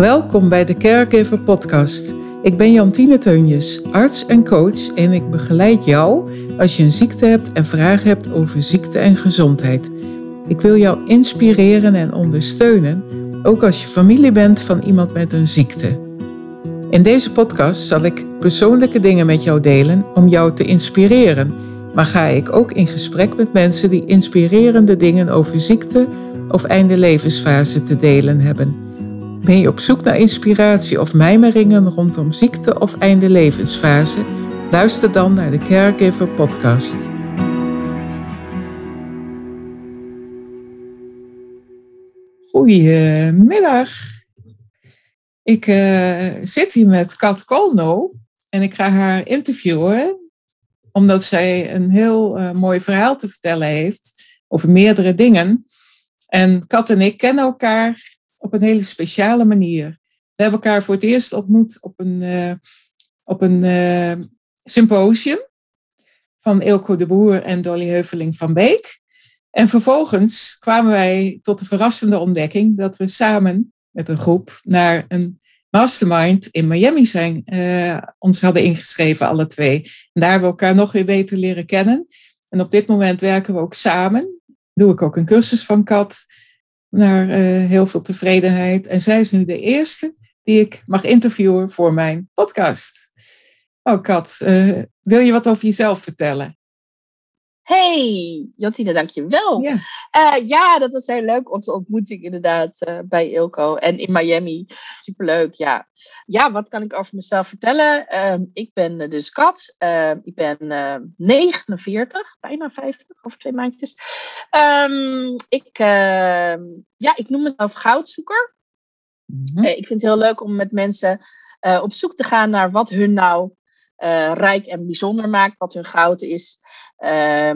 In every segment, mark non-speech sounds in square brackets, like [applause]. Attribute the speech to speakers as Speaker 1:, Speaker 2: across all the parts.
Speaker 1: Welkom bij de Caregiver Podcast. Ik ben Jantine Teunjes, arts en coach en ik begeleid jou als je een ziekte hebt en vragen hebt over ziekte en gezondheid. Ik wil jou inspireren en ondersteunen, ook als je familie bent van iemand met een ziekte. In deze podcast zal ik persoonlijke dingen met jou delen om jou te inspireren, maar ga ik ook in gesprek met mensen die inspirerende dingen over ziekte of einde levensfase te delen hebben. Ben je op zoek naar inspiratie of mijmeringen rondom ziekte of einde levensfase? Luister dan naar de Caregiver Podcast. Goedemiddag. Ik uh, zit hier met Kat Kolno en ik ga haar interviewen omdat zij een heel uh, mooi verhaal te vertellen heeft over meerdere dingen. En Kat en ik kennen elkaar op een hele speciale manier. We hebben elkaar voor het eerst ontmoet op een, uh, op een uh, symposium van Ilko de Boer en Dolly Heuveling van Beek. En vervolgens kwamen wij tot de verrassende ontdekking dat we samen met een groep naar een mastermind in Miami zijn, uh, ons hadden ingeschreven, alle twee. En daar hebben we elkaar nog weer beter leren kennen. En op dit moment werken we ook samen. Doe ik ook een cursus van Kat naar uh, heel veel tevredenheid. En zij is nu de eerste die ik mag interviewen voor mijn podcast. Oh, Kat, uh, wil je wat over jezelf vertellen?
Speaker 2: Hey, Jantine, dankjewel. Ja. Uh, ja, dat was heel leuk, onze ontmoeting inderdaad uh, bij Ilko en in Miami. Superleuk, ja. Ja, wat kan ik over mezelf vertellen? Uh, ik ben dus Kat. ik ben 49, bijna 50, over twee maandjes. Um, ik, ehm, ja, ik noem mezelf goudzoeker. Mm -hmm. ik vind het heel leuk om met mensen op zoek te gaan naar wat hun nou uh, rijk en bijzonder maakt, wat hun goud is. Uh,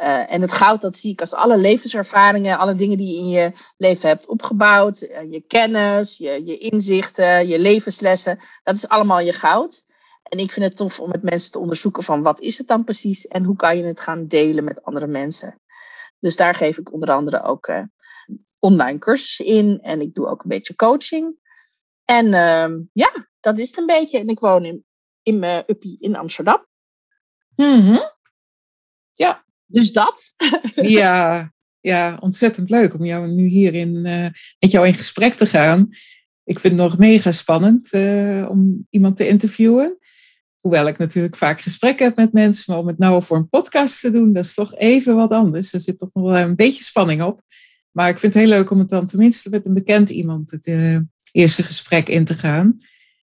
Speaker 2: uh, en het goud, dat zie ik als alle levenservaringen, alle dingen die je in je leven hebt opgebouwd, eh, je kennis, je, je inzichten, je levenslessen, dat is allemaal je goud. En ik vind het tof om met mensen te onderzoeken van wat is het dan precies en hoe kan je het gaan delen met andere mensen. Dus daar geef ik onder andere ook online cursussen in en ik doe ook een beetje coaching. En uh, ja, dat is het een beetje. En ik woon in, in mijn uppie in Amsterdam.
Speaker 1: Mm -hmm. Ja.
Speaker 2: Dus dat. [laughs]
Speaker 1: ja, ja, ontzettend leuk om jou nu hier in, uh, met jou in gesprek te gaan. Ik vind het nog mega spannend uh, om iemand te interviewen. Hoewel ik natuurlijk vaak gesprekken heb met mensen, maar om het nou voor een podcast te doen, dat is toch even wat anders. Er zit toch nog wel een beetje spanning op. Maar ik vind het heel leuk om het dan tenminste met een bekend iemand het uh, eerste gesprek in te gaan.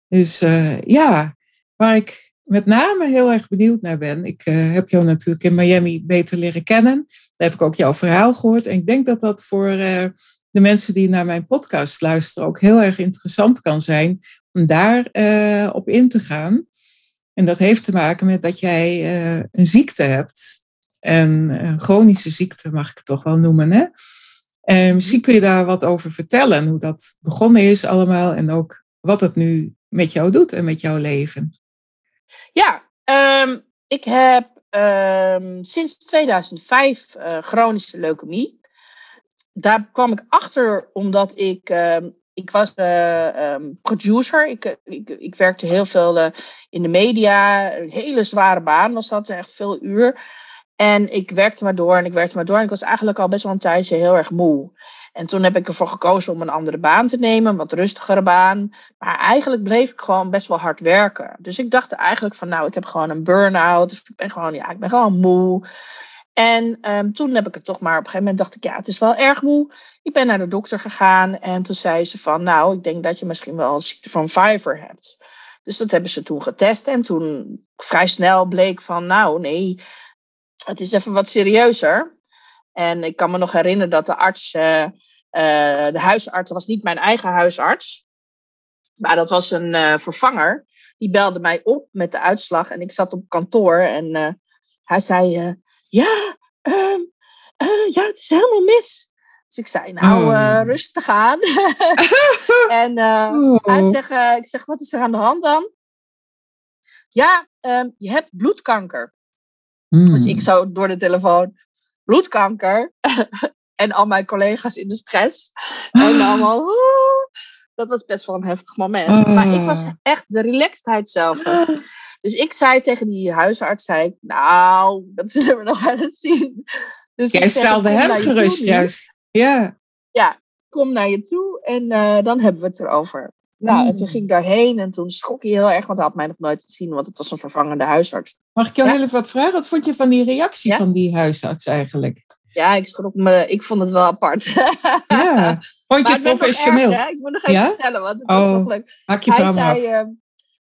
Speaker 1: Dus ja, waar ik met name heel erg benieuwd naar ben. Ik uh, heb jou natuurlijk in Miami beter leren kennen. Daar heb ik ook jouw verhaal gehoord. En ik denk dat dat voor uh, de mensen die naar mijn podcast luisteren ook heel erg interessant kan zijn om daar uh, op in te gaan. En dat heeft te maken met dat jij een ziekte hebt. En een chronische ziekte mag ik het toch wel noemen. Hè? En misschien kun je daar wat over vertellen. Hoe dat begonnen is allemaal. En ook wat het nu met jou doet en met jouw leven.
Speaker 2: Ja, um, ik heb um, sinds 2005 uh, chronische leukemie. Daar kwam ik achter omdat ik. Um, ik was uh, producer. Ik, ik, ik, werkte heel veel in de media. Een hele zware baan was dat, echt veel uur. En ik werkte maar door en ik werkte maar door. En ik was eigenlijk al best wel een tijdje heel erg moe. En toen heb ik ervoor gekozen om een andere baan te nemen, een wat rustigere baan. Maar eigenlijk bleef ik gewoon best wel hard werken. Dus ik dacht eigenlijk van, nou, ik heb gewoon een burn-out. Of ik ben gewoon, ja, ik ben gewoon moe. En um, toen heb ik het toch maar op een gegeven moment dacht ik, ja, het is wel erg moe. Ik ben naar de dokter gegaan en toen zei ze van, nou, ik denk dat je misschien wel een ziekte van Fiver hebt. Dus dat hebben ze toen getest en toen vrij snel bleek van, nou, nee, het is even wat serieuzer. En ik kan me nog herinneren dat de arts, uh, uh, de huisarts, was niet mijn eigen huisarts, maar dat was een uh, vervanger. Die belde mij op met de uitslag en ik zat op kantoor en hij zei: Ja, um, ja, het is helemaal mis. Dus ik zei: Nou, oh. rustig aan. [laughs] en oh. hij zegt: Ik zeg, wat is er aan de hand dan? Ja, um, je hebt bloedkanker. Mm. Dus ik zo door de telefoon bloedkanker. [laughs] en al mijn collega's in de stress. [laughs] En allemaal, dat was best wel een heftig moment. Maar ik was
Speaker 1: Oh.
Speaker 2: echt de relaxedheid zelf. [gasps] Dus ik zei tegen die huisarts, zei ik, nou, dat [laughs] zullen we nog aan het zien. Dus
Speaker 1: Jij stelde hem gerust juist. Ja.
Speaker 2: Kom naar je toe en eh, dan hebben we het erover. Nou, en toen
Speaker 1: Mm.
Speaker 2: ging ik daarheen en toen schrok hij heel erg, want hij had mij nog nooit gezien, want het was een vervangende huisarts.
Speaker 1: Mag ik jou
Speaker 2: Ja.
Speaker 1: heel even wat vragen? Wat vond je van die reactie
Speaker 2: Ja?
Speaker 1: van die huisarts eigenlijk?
Speaker 2: Ja, ik schrok me, ik vond het wel apart.
Speaker 1: Ja. [laughs] Vond je
Speaker 2: het
Speaker 1: professioneel?
Speaker 2: Ik moet nog even
Speaker 1: Ja?
Speaker 2: vertellen, want het was
Speaker 1: Oh,
Speaker 2: nog leuk.
Speaker 1: Maak je
Speaker 2: Hij zei, eh,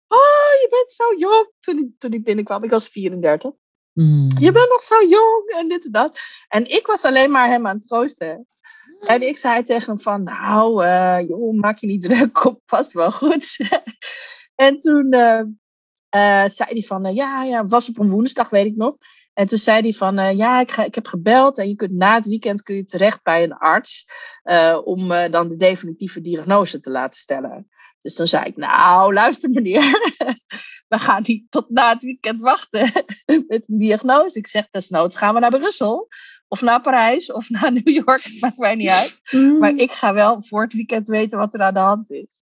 Speaker 2: oh, je bent zo jong. Toen ik, toen ik binnenkwam, ik was 34.
Speaker 1: Hmm.
Speaker 2: Je bent nog zo jong en dit en dat. En ik was alleen maar hem aan het troosten. En ik zei tegen hem van, nou, eh, joh, maak je niet [laughs] druk, komt vast wel goed. [laughs] en toen eh, eh, zei hij van, ja, ja, was op een woensdag, weet ik nog. En toen zei hij van, ja, ik, ga, ik heb gebeld en je kunt na het weekend kun je terecht bij een arts om dan de definitieve diagnose te laten stellen. Dus dan zei ik, nou, luister meneer, [laughs] we gaan niet tot na het weekend wachten [laughs] met een diagnose. Ik zeg, desnoods gaan we naar Brussel of naar Parijs of [laughs] naar New York, maakt mij niet uit.
Speaker 1: Hmm.
Speaker 2: Maar ik ga wel voor het weekend weten wat er aan de hand is.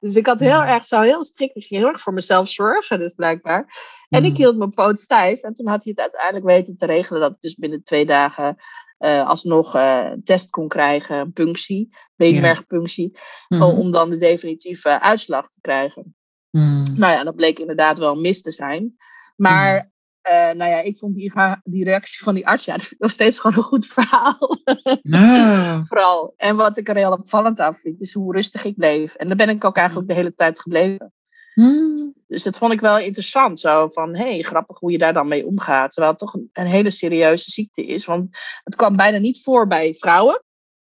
Speaker 2: Dus ik had heel erg, zo heel strikt, ik ging heel erg voor mezelf zorgen, dus blijkbaar. En ik
Speaker 1: Hmm.
Speaker 2: hield mijn poot stijf. En toen had hij het uiteindelijk weten te regelen dat ik dus binnen twee dagen eh, alsnog eh, een test kon krijgen, een punctie, beenmergpunctie,
Speaker 1: Mhm.
Speaker 2: om dan de definitieve uitslag te krijgen.
Speaker 1: Hmm.
Speaker 2: Nou ja, dat bleek inderdaad wel mis te zijn. Maar eh, nou ja, ik vond die, die reactie van die arts, ja, [laughs] nog steeds gewoon een goed verhaal.
Speaker 1: Nou, [laughs]
Speaker 2: Vooral. En wat ik er heel opvallend aan vind, is hoe rustig ik bleef. En daar ben ik ook eigenlijk de hele tijd gebleven.
Speaker 1: hmm.
Speaker 2: Dus dat vond ik wel interessant. Zo van, hé, hey, grappig hoe je daar dan mee omgaat. Terwijl het toch een, een hele serieuze ziekte is. Want het kwam bijna niet voor bij vrouwen.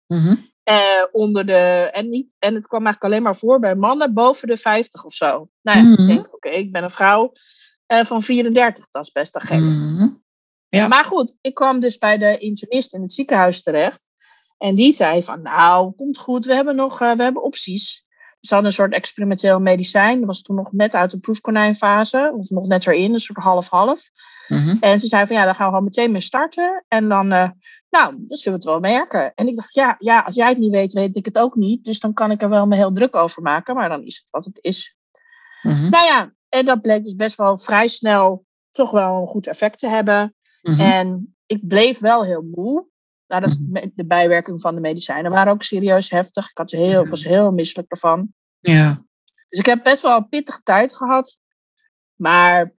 Speaker 1: Mhm.
Speaker 2: Eh, onder de, en, niet, en het kwam eigenlijk alleen maar voor bij mannen boven de 50 of zo. Nou ja,
Speaker 1: Mhm.
Speaker 2: ik denk, oké, ik ben een vrouw eh, van 34. Dat is best een gek.
Speaker 1: Hmm. Ja.
Speaker 2: Maar goed, ik kwam dus bij de internist in het ziekenhuis terecht. En die zei van, nou, komt goed, we hebben nog eh, we hebben opties. Ze hadden een soort experimenteel medicijn. Dat was toen nog net uit de proefkonijnfase. Of nog net erin, een soort half-half.
Speaker 1: Mhm.
Speaker 2: En ze zei van, ja, daar gaan we gewoon meteen mee starten. En dan, eh, nou, dan zullen we het wel merken. En ik dacht, ja, ja, als jij het niet weet, weet ik het ook niet. Dus dan kan ik er wel me heel druk over maken. Maar dan is het wat het is.
Speaker 1: Mhm.
Speaker 2: Nou ja, en dat bleek dus best wel vrij snel toch wel een goed effect te hebben.
Speaker 1: Mhm.
Speaker 2: En ik bleef wel heel moe. Nou, dat,
Speaker 1: Mhm.
Speaker 2: de bijwerkingen van de medicijnen waren ook serieus heftig. Ik had heel,
Speaker 1: Ja.
Speaker 2: was heel misselijk ervan.
Speaker 1: Ja.
Speaker 2: Dus ik heb best wel een pittige tijd gehad. Maar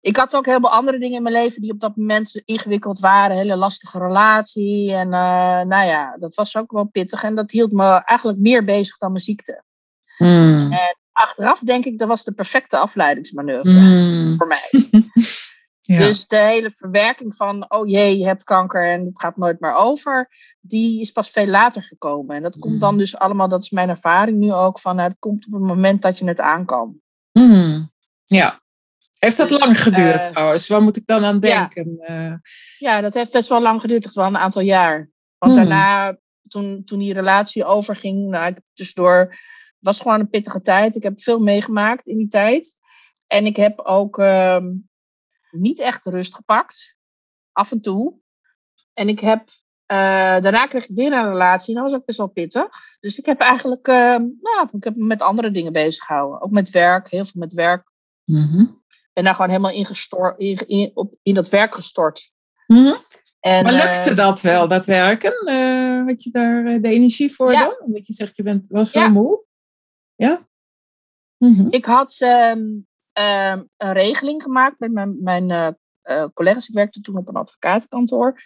Speaker 2: ik had ook heel veel andere dingen in mijn leven die op dat moment ingewikkeld waren. Hele lastige relatie. En eh, nou ja, dat was ook wel pittig. En dat hield me eigenlijk meer bezig dan mijn ziekte.
Speaker 1: Hmm.
Speaker 2: Achteraf denk ik, dat was de perfecte afleidingsmanoeuvre
Speaker 1: Hmm.
Speaker 2: voor mij. [laughs]
Speaker 1: Ja.
Speaker 2: Dus de hele verwerking van, oh jee, je hebt kanker en het gaat nooit meer over, die is pas veel later gekomen. En dat komt dan
Speaker 1: Mm.
Speaker 2: dus allemaal, dat is mijn ervaring nu ook, van het komt op het moment dat je het aan kan.
Speaker 1: Hmm. ja. Heeft dat
Speaker 2: Dus,
Speaker 1: lang geduurd
Speaker 2: eh,
Speaker 1: trouwens? Waar moet ik dan aan
Speaker 2: ja.
Speaker 1: denken? Eh,
Speaker 2: Ja, dat heeft best wel lang geduurd, echt wel een aantal jaar. Want
Speaker 1: Hmm.
Speaker 2: daarna, toen, toen die relatie overging, nou, ik tussendoor, het was gewoon een pittige tijd. Ik heb veel meegemaakt in die tijd. En ik heb ook ehm, niet echt rust gepakt, af en toe. En ik heb, eh, daarna kreeg ik weer een relatie en dat was ook best wel pittig. Dus ik heb eigenlijk, ehm, nou, ik heb me met andere dingen bezig gehouden. Ook met werk, heel veel met werk.
Speaker 1: mhm.
Speaker 2: ben daar gewoon helemaal in, gestor- in, in, op, in dat werk gestort.
Speaker 1: Mhm.
Speaker 2: En,
Speaker 1: Maar lukte
Speaker 2: eh,
Speaker 1: dat wel, dat werken? Eh, had je daar de energie voor
Speaker 2: Ja.
Speaker 1: dan? Omdat je zegt, je bent, was wel
Speaker 2: Ja.
Speaker 1: moe? Ja? Mhm.
Speaker 2: Ik had ehm, ehm, een regeling gemaakt met mijn, mijn eh, eh, collega's. Ik werkte toen op een advocatenkantoor.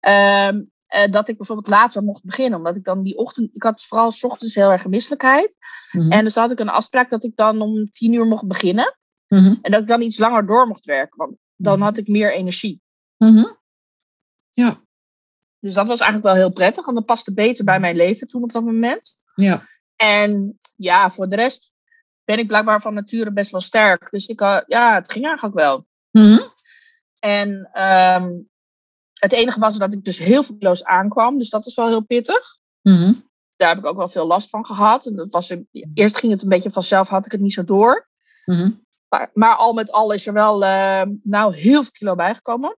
Speaker 2: Ehm, eh, dat ik bijvoorbeeld later mocht beginnen. Omdat ik dan die ochtend... Ik had vooral s ochtends heel erg misselijkheid.
Speaker 1: Mhm.
Speaker 2: En dus had ik een afspraak dat ik dan om tien uur mocht beginnen.
Speaker 1: Mhm.
Speaker 2: En dat ik dan iets langer door mocht werken. Want dan
Speaker 1: Mhm.
Speaker 2: had ik meer energie.
Speaker 1: Ja,
Speaker 2: Dus dat was eigenlijk wel heel prettig. Want dat paste beter bij mijn leven toen op dat moment.
Speaker 1: ja.
Speaker 2: En ja, voor de rest ben ik blijkbaar van nature best wel sterk. Dus ik, had- ja, het ging eigenlijk wel.
Speaker 1: Mhm.
Speaker 2: En ehm, het enige was dat ik dus heel veel kilo's aankwam. Dus dat is wel heel pittig.
Speaker 1: Mhm.
Speaker 2: Daar heb ik ook wel veel last van gehad. En dat was, eerst ging het een beetje vanzelf, had ik het niet zo door.
Speaker 1: Mhm.
Speaker 2: Maar, maar al met al is er wel ehm, nou, heel veel kilo bijgekomen.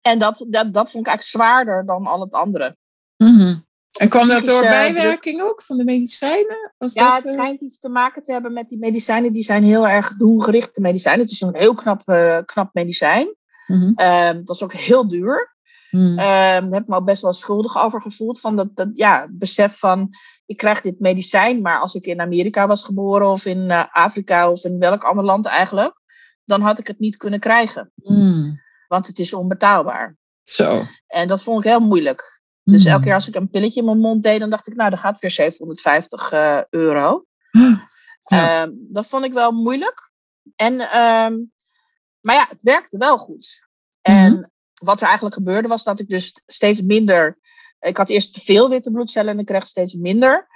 Speaker 2: En dat, dat, dat vond ik eigenlijk zwaarder dan al het andere.
Speaker 1: Mhm. En kwam dat door bijwerking ook van de medicijnen?
Speaker 2: Was ja, het schijnt iets te maken te hebben met die medicijnen. Die zijn heel erg doelgerichte medicijnen. Het is een heel knap, knap medicijn. Mm dat is ook heel duur. Mm. daar heb ik me ook best wel schuldig over gevoeld. Van dat, dat ja, besef van, ik krijg dit medicijn, maar als ik in Amerika was geboren of in Afrika of in welk ander land eigenlijk, dan had ik het niet kunnen krijgen. Mm. Want het is onbetaalbaar.
Speaker 1: Zo.
Speaker 2: En dat vond ik heel moeilijk. Dus elke keer als ik een pilletje in mijn mond deed, dan dacht ik, nou, dat gaat weer 750 uh, eh, euro. Ja. Um, dat vond ik wel moeilijk. En, um, maar ja, het werkte wel goed. En mm -hmm. wat er eigenlijk gebeurde was dat ik dus steeds minder. Ik had eerst te veel witte bloedcellen en ik kreeg steeds minder.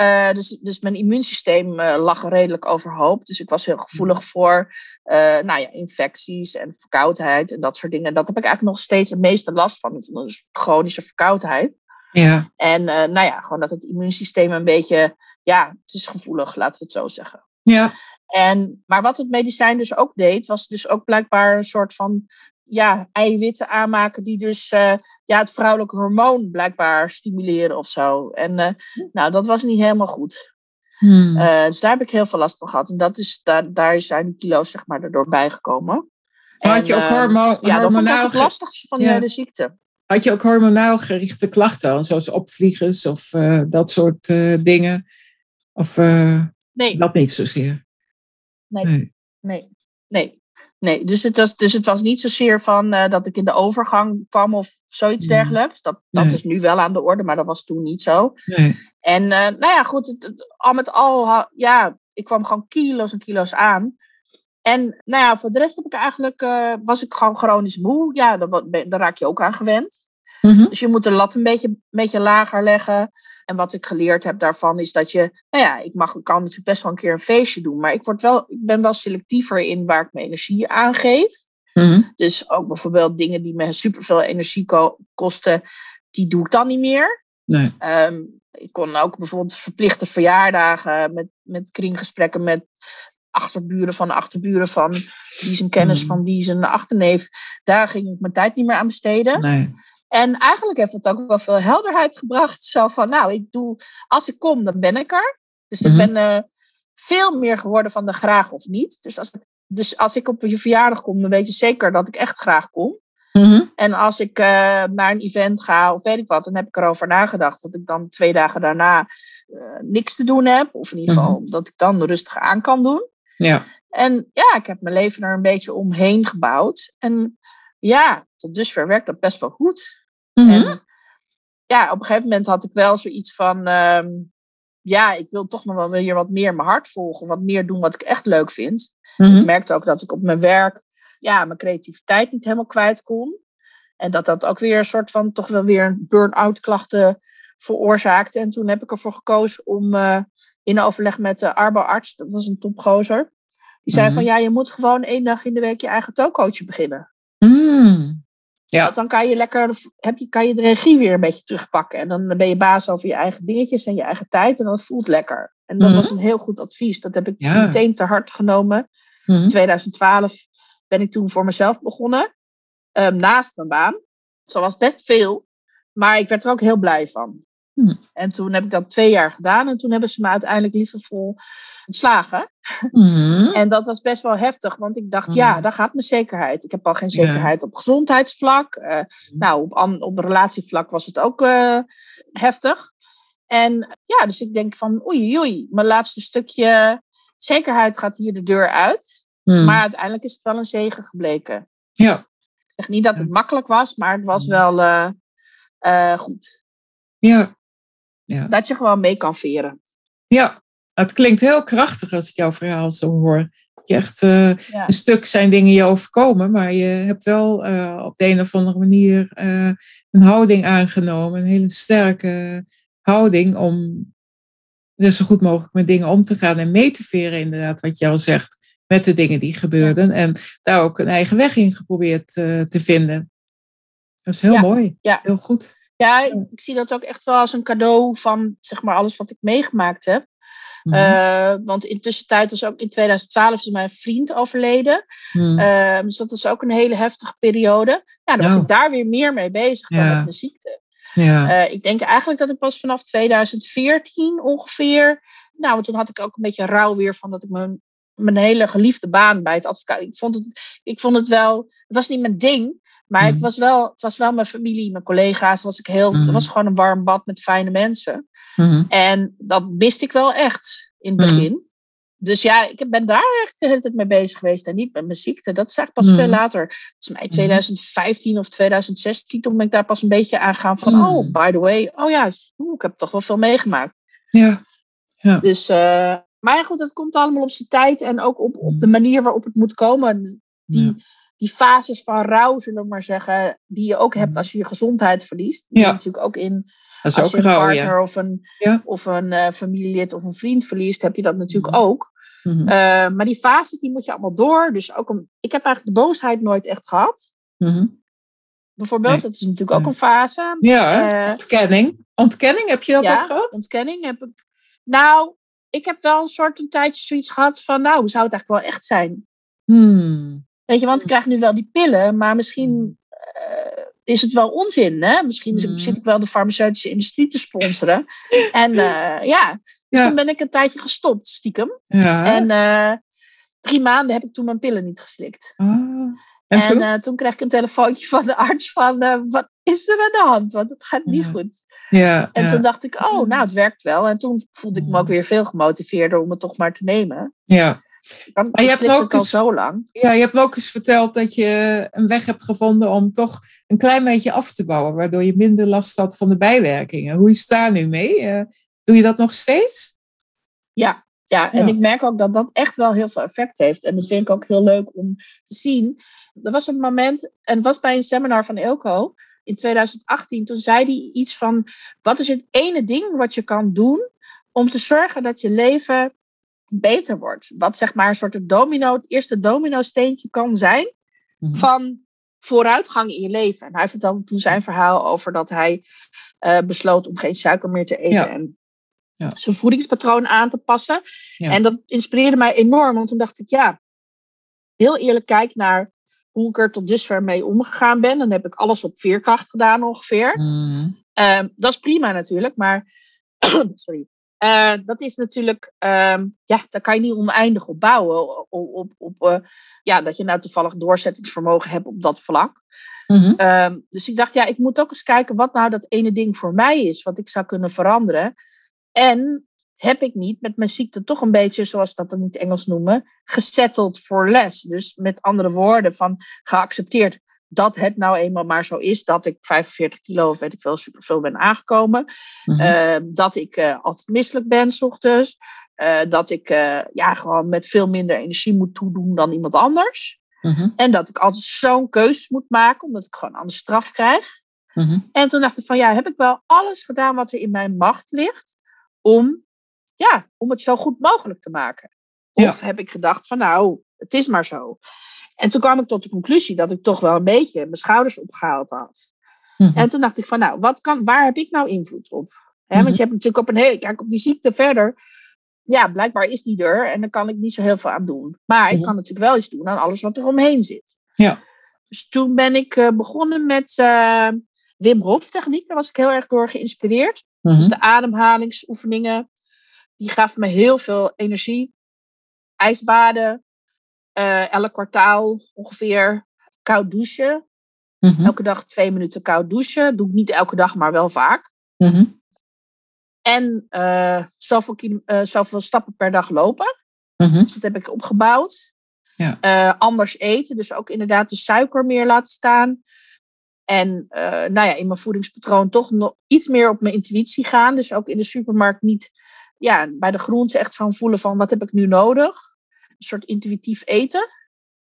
Speaker 2: Uh, dus, dus mijn immuunsysteem uh, lag redelijk overhoop. Dus ik was heel gevoelig voor uh, nou ja, infecties en verkoudheid en dat soort dingen. Dat heb ik eigenlijk nog steeds het meeste last van. Van een chronische verkoudheid.
Speaker 1: Ja.
Speaker 2: En nou ja, gewoon dat het immuunsysteem een beetje, ja, het is gevoelig, laten we het zo zeggen.
Speaker 1: Ja.
Speaker 2: En, maar wat het medicijn dus ook deed, was dus ook blijkbaar een soort van ja, eiwitten aanmaken die dus uh, ja, het vrouwelijke hormoon blijkbaar stimuleren of zo. En uh, nou, dat was niet helemaal goed. Hmm. Uh, dus daar heb ik heel veel last van gehad. En dat is, daar, daar zijn die kilo's zeg maar erdoor bijgekomen.
Speaker 1: Maar had je ook hormo
Speaker 2: ja, hormonaal... dat het lastigste van die hele ziekte.
Speaker 1: Had je ook hormonaal gerichte klachten, zoals opvliegers of dat soort dingen? Of
Speaker 2: nee.
Speaker 1: dat niet zozeer?
Speaker 2: Nee. nee. nee. nee. Nee, dus het was, dus het was niet zozeer van uh, dat ik in de overgang kwam of zoiets mm. dergelijks. Dat, dat is nu wel aan de orde, maar dat was toen niet zo.
Speaker 1: Nee.
Speaker 2: En uh, nou ja, goed, het, al met al, ja, ik kwam gewoon kilo's en kilo's aan. En nou ja, voor de rest heb ik eigenlijk, uh, was ik gewoon chronisch moe. Ja, daar, daar raak je ook aan gewend. Mm -hmm. Dus je moet de lat een beetje, een beetje lager leggen. En wat ik geleerd heb daarvan is dat je, nou ja, ik mag, kan natuurlijk best wel een keer een feestje doen, maar ik, word wel, ik ben wel selectiever in waar ik mijn energie aangeef. Mm Dus ook bijvoorbeeld dingen die me superveel energie ko kosten, die doe ik dan niet meer.
Speaker 1: Nee.
Speaker 2: Um, ik kon ook bijvoorbeeld verplichte verjaardagen met, met kringgesprekken met achterburen van de achterburen van die zijn kennis mm. van die zijn achterneef. Daar ging ik mijn tijd niet meer aan besteden.
Speaker 1: Nee.
Speaker 2: En eigenlijk heeft het ook wel veel helderheid gebracht. Zo van, nou, ik doe, als ik kom, dan ben ik er. Dus ik mhm. ben uh, veel meer geworden van de graag of niet. Dus als, dus als ik op je verjaardag kom, dan weet je zeker dat ik echt graag kom.
Speaker 1: Mhm.
Speaker 2: En als ik uh, naar een event ga of weet ik wat, dan heb ik erover nagedacht dat ik dan twee dagen daarna uh, niks te doen heb. Of in ieder geval mhm. dat ik dan rustig aan kan doen.
Speaker 1: Ja.
Speaker 2: En ja, ik heb mijn leven er een beetje omheen gebouwd. En ja, tot dusver werkt dat best wel goed.
Speaker 1: Mhm.
Speaker 2: En ja, op een gegeven moment had ik wel zoiets van, ehm, ja, ik wil toch nog wel weer wat meer mijn hart volgen, wat meer doen wat ik echt leuk vind.
Speaker 1: Mhm.
Speaker 2: Ik merkte ook dat ik op mijn werk, ja, mijn creativiteit niet helemaal kwijt kon. En dat dat ook weer een soort van, toch wel weer een burn-out klachten veroorzaakte. En toen heb ik ervoor gekozen om uh, in overleg met de arbo-arts, dat was een topgozer, die zei van,
Speaker 1: Mhm.
Speaker 2: ja, je moet gewoon één dag in de week je eigen tokootje beginnen.
Speaker 1: Mm. Ja.
Speaker 2: Want dan kan je lekker, heb je, kan je de regie weer een beetje terugpakken. En dan ben je baas over je eigen dingetjes en je eigen tijd. En dat voelt lekker. En dat
Speaker 1: Mhm.
Speaker 2: was een heel goed advies. Dat heb ik
Speaker 1: Ja.
Speaker 2: meteen te hard genomen.
Speaker 1: Mhm.
Speaker 2: In 2012 ben ik toen voor mezelf begonnen. ehm, naast mijn baan. Zo was best veel. Maar ik werd er ook heel blij van.
Speaker 1: Mhm.
Speaker 2: En toen heb ik dat twee jaar gedaan. En toen hebben ze me uiteindelijk liefdevol ontslagen.
Speaker 1: Mhm.
Speaker 2: En dat was best wel heftig, want ik dacht, ja, daar gaat mijn zekerheid. Ik heb al geen
Speaker 1: Ja.
Speaker 2: zekerheid op gezondheidsvlak. Eh, nou, op, an- op relatievlak was het ook eh, heftig. En ja, dus ik denk van, oei, oei, mijn laatste stukje zekerheid gaat hier de deur uit. Maar uiteindelijk is het wel een zegen gebleken.
Speaker 1: Ja.
Speaker 2: Ik zeg niet dat het makkelijk was, maar het was wel eh, goed.
Speaker 1: Ja.
Speaker 2: Dat je gewoon mee kan veren.
Speaker 1: Ja. Het klinkt heel krachtig als ik jouw verhaal zo hoor. Je echt, eh,
Speaker 2: Ja.
Speaker 1: Een stuk zijn dingen je overkomen, maar je hebt wel eh, op de een of andere manier eh, een houding aangenomen. Een hele sterke houding om dus zo goed mogelijk met dingen om te gaan en mee te veren, inderdaad, wat je al zegt, met de dingen die gebeurden. En daar ook een eigen weg in geprobeerd te vinden. Dat is heel
Speaker 2: Ja,
Speaker 1: mooi.
Speaker 2: ja.
Speaker 1: Heel goed.
Speaker 2: Ja, ik zie dat ook echt wel als een cadeau van zeg maar, alles wat ik meegemaakt heb.
Speaker 1: Mhm.
Speaker 2: Eh, want intussen tijd was ook in 2012 is mijn vriend overleden.
Speaker 1: Mhm.
Speaker 2: Eh, dus dat was ook een hele heftige periode. Ja, dan was ik daar weer meer mee bezig dan
Speaker 1: Ja.
Speaker 2: met mijn ziekte.
Speaker 1: Ja.
Speaker 2: Eh, ik denk eigenlijk dat ik pas vanaf 2014 ongeveer. Nou, want toen had ik ook een beetje rouw weer van dat ik mijn, mijn hele geliefde baan bij het advocaat. Ik vond het, ik vond het wel. Het was niet mijn ding, maar
Speaker 1: Mhm.
Speaker 2: ik was wel, het was wel mijn familie, mijn collega's. Was ik heel. Het was gewoon een warm bad met fijne mensen.
Speaker 1: Mhm.
Speaker 2: En dat miste ik wel echt in het
Speaker 1: Mhm.
Speaker 2: begin. Dus ja, ik ben daar echt de hele tijd mee bezig geweest en niet met mijn ziekte. Dat is eigenlijk pas veel later. Volgens mij 2015 of 2016, toen ben ik daar pas een beetje aan gaan van, oh, by the way, oh ja, ik heb toch wel veel meegemaakt.
Speaker 1: Ja.
Speaker 2: Dus, eh, maar ja, goed, dat komt allemaal op zijn tijd en ook op, op de manier waarop het moet komen. Die,
Speaker 1: Ja.
Speaker 2: die fases van rouw, zullen we maar zeggen, die je ook hebt
Speaker 1: Mhm.
Speaker 2: als je je gezondheid verliest. Die
Speaker 1: Ja.
Speaker 2: natuurlijk ook in als
Speaker 1: ook
Speaker 2: je een partner of een,
Speaker 1: Ja.
Speaker 2: of een eh, familielid of een vriend verliest, heb je dat natuurlijk
Speaker 1: Mhm.
Speaker 2: ook.
Speaker 1: Mhm.
Speaker 2: Eh, maar die fases die moet je allemaal door. Dus ook een, ik heb eigenlijk de boosheid nooit echt gehad.
Speaker 1: Mhm.
Speaker 2: Bijvoorbeeld,
Speaker 1: Nee.
Speaker 2: dat is natuurlijk ook een fase.
Speaker 1: Ja?
Speaker 2: Eh,
Speaker 1: ontkenning. Ontkenning, heb je dat
Speaker 2: ja,
Speaker 1: ook gehad?
Speaker 2: ontkenning heb ik. Nou, ik heb wel een soort een tijdje zoiets gehad van, nou, hoe zou het eigenlijk wel echt zijn?
Speaker 1: Hmm.
Speaker 2: Weet je, want ik krijg nu wel die pillen, maar misschien eh, is het wel onzin. Hè? Misschien
Speaker 1: Mhm.
Speaker 2: zit ik wel de farmaceutische industrie te sponsoren. [laughs] en eh, ja, dus
Speaker 1: Ja.
Speaker 2: toen ben ik een tijdje gestopt, stiekem.
Speaker 1: Ja.
Speaker 2: En eh, drie maanden heb ik toen mijn pillen niet geslikt.
Speaker 1: Ah.
Speaker 2: En,
Speaker 1: En toen?
Speaker 2: toen kreeg ik een telefoontje van de arts van, wat is er aan de hand? Want het gaat niet
Speaker 1: Ja.
Speaker 2: goed.
Speaker 1: ja.
Speaker 2: En
Speaker 1: ja.
Speaker 2: toen dacht ik, oh, nou, het werkt wel. En toen voelde ik me ook weer veel gemotiveerder om het toch maar te nemen.
Speaker 1: ja.
Speaker 2: Had
Speaker 1: Maar je hebt ook
Speaker 2: al
Speaker 1: eens-
Speaker 2: zo lang.
Speaker 1: ja, je hebt me ook eens verteld dat je een weg hebt gevonden om toch een klein beetje af te bouwen, waardoor je minder last had van de bijwerkingen. Hoe is het daar nu mee? Eh, doe je dat nog steeds?
Speaker 2: Ja, ja, en
Speaker 1: Ja.
Speaker 2: ik merk ook dat dat echt wel heel veel effect heeft. En dat vind ik ook heel leuk om te zien. Er was een moment, en het was bij een seminar van Elko in 2018. Toen zei hij iets van, wat is het ene ding wat je kan doen om te zorgen dat je leven beter wordt? Wat zeg maar een soort domino, het eerste domino-steentje kan zijn
Speaker 1: Mhm.
Speaker 2: van vooruitgang in je leven. En hij vertelde toen zijn verhaal over dat hij eh, besloot om geen suiker meer te eten
Speaker 1: Ja.
Speaker 2: en
Speaker 1: Ja.
Speaker 2: zijn voedingspatroon aan te passen.
Speaker 1: Ja.
Speaker 2: En dat inspireerde mij enorm, want toen dacht ik, ja, heel eerlijk kijk naar hoe ik er tot dusver mee omgegaan ben. Dan heb ik alles op veerkracht gedaan ongeveer.
Speaker 1: Mhm.
Speaker 2: Ehm, dat is prima natuurlijk, maar [clears throat] sorry. Eh, dat is natuurlijk, ehm, ja, daar kan je niet oneindig op bouwen. Op, op, op, eh, ja, dat je nou toevallig doorzettingsvermogen hebt op dat vlak.
Speaker 1: Mhm.
Speaker 2: Ehm, dus ik dacht, ja, ik moet ook eens kijken wat nou dat ene ding voor mij is, wat ik zou kunnen veranderen. En heb ik niet met mijn ziekte toch een beetje, zoals dat dan in het Engels noemen, gesettled for less. Dus met andere woorden, van geaccepteerd dat het nou eenmaal maar zo is dat ik 45 kilo of weet ik veel superveel ben aangekomen.
Speaker 1: Mhm.
Speaker 2: Eh, dat ik eh, altijd misselijk ben s ochtends. Eh, dat ik eh, ja, gewoon met veel minder energie moet toedoen dan iemand anders.
Speaker 1: Mhm.
Speaker 2: En dat ik altijd zo'n keuzes moet maken, omdat ik gewoon anders straf krijg.
Speaker 1: Mhm.
Speaker 2: En toen dacht ik van ja, heb ik wel alles gedaan wat er in mijn macht ligt om, ja, om het zo goed mogelijk te maken?
Speaker 1: Ja.
Speaker 2: Of heb ik gedacht van nou, het is maar zo. En toen kwam ik tot de conclusie dat ik toch wel een beetje mijn schouders opgehaald had.
Speaker 1: Mhm.
Speaker 2: En toen dacht ik van nou, wat kan, waar heb ik nou invloed op? Hè,
Speaker 1: Mhm.
Speaker 2: Want je hebt natuurlijk op een hele, kijk op die ziekte verder. Ja, blijkbaar is die er en daar kan ik niet zo heel veel aan doen. Maar ik
Speaker 1: Mhm.
Speaker 2: kan natuurlijk wel iets doen aan alles wat er omheen zit.
Speaker 1: Ja.
Speaker 2: Dus toen ben ik eh, begonnen met eh, Wim Hof techniek. Daar was ik heel erg door geïnspireerd. Dus de ademhalingsoefeningen, die gaven me heel veel energie. IJsbaden, eh, elk kwartaal ongeveer koud douchen.
Speaker 1: Mhm.
Speaker 2: Elke dag twee minuten koud douchen. Doe ik niet elke dag, maar wel vaak.
Speaker 1: Mhm.
Speaker 2: En eh, zoveel, eh, zoveel stappen per dag lopen.
Speaker 1: Mhm.
Speaker 2: Dus dat heb ik opgebouwd.
Speaker 1: Ja.
Speaker 2: Anders eten, dus ook inderdaad de suiker meer laten staan. En nou ja, in mijn voedingspatroon toch nog iets meer op mijn intuïtie gaan. Dus ook in de supermarkt niet ja, bij de groenten echt gaan voelen van wat heb ik nu nodig. Een soort intuïtief eten.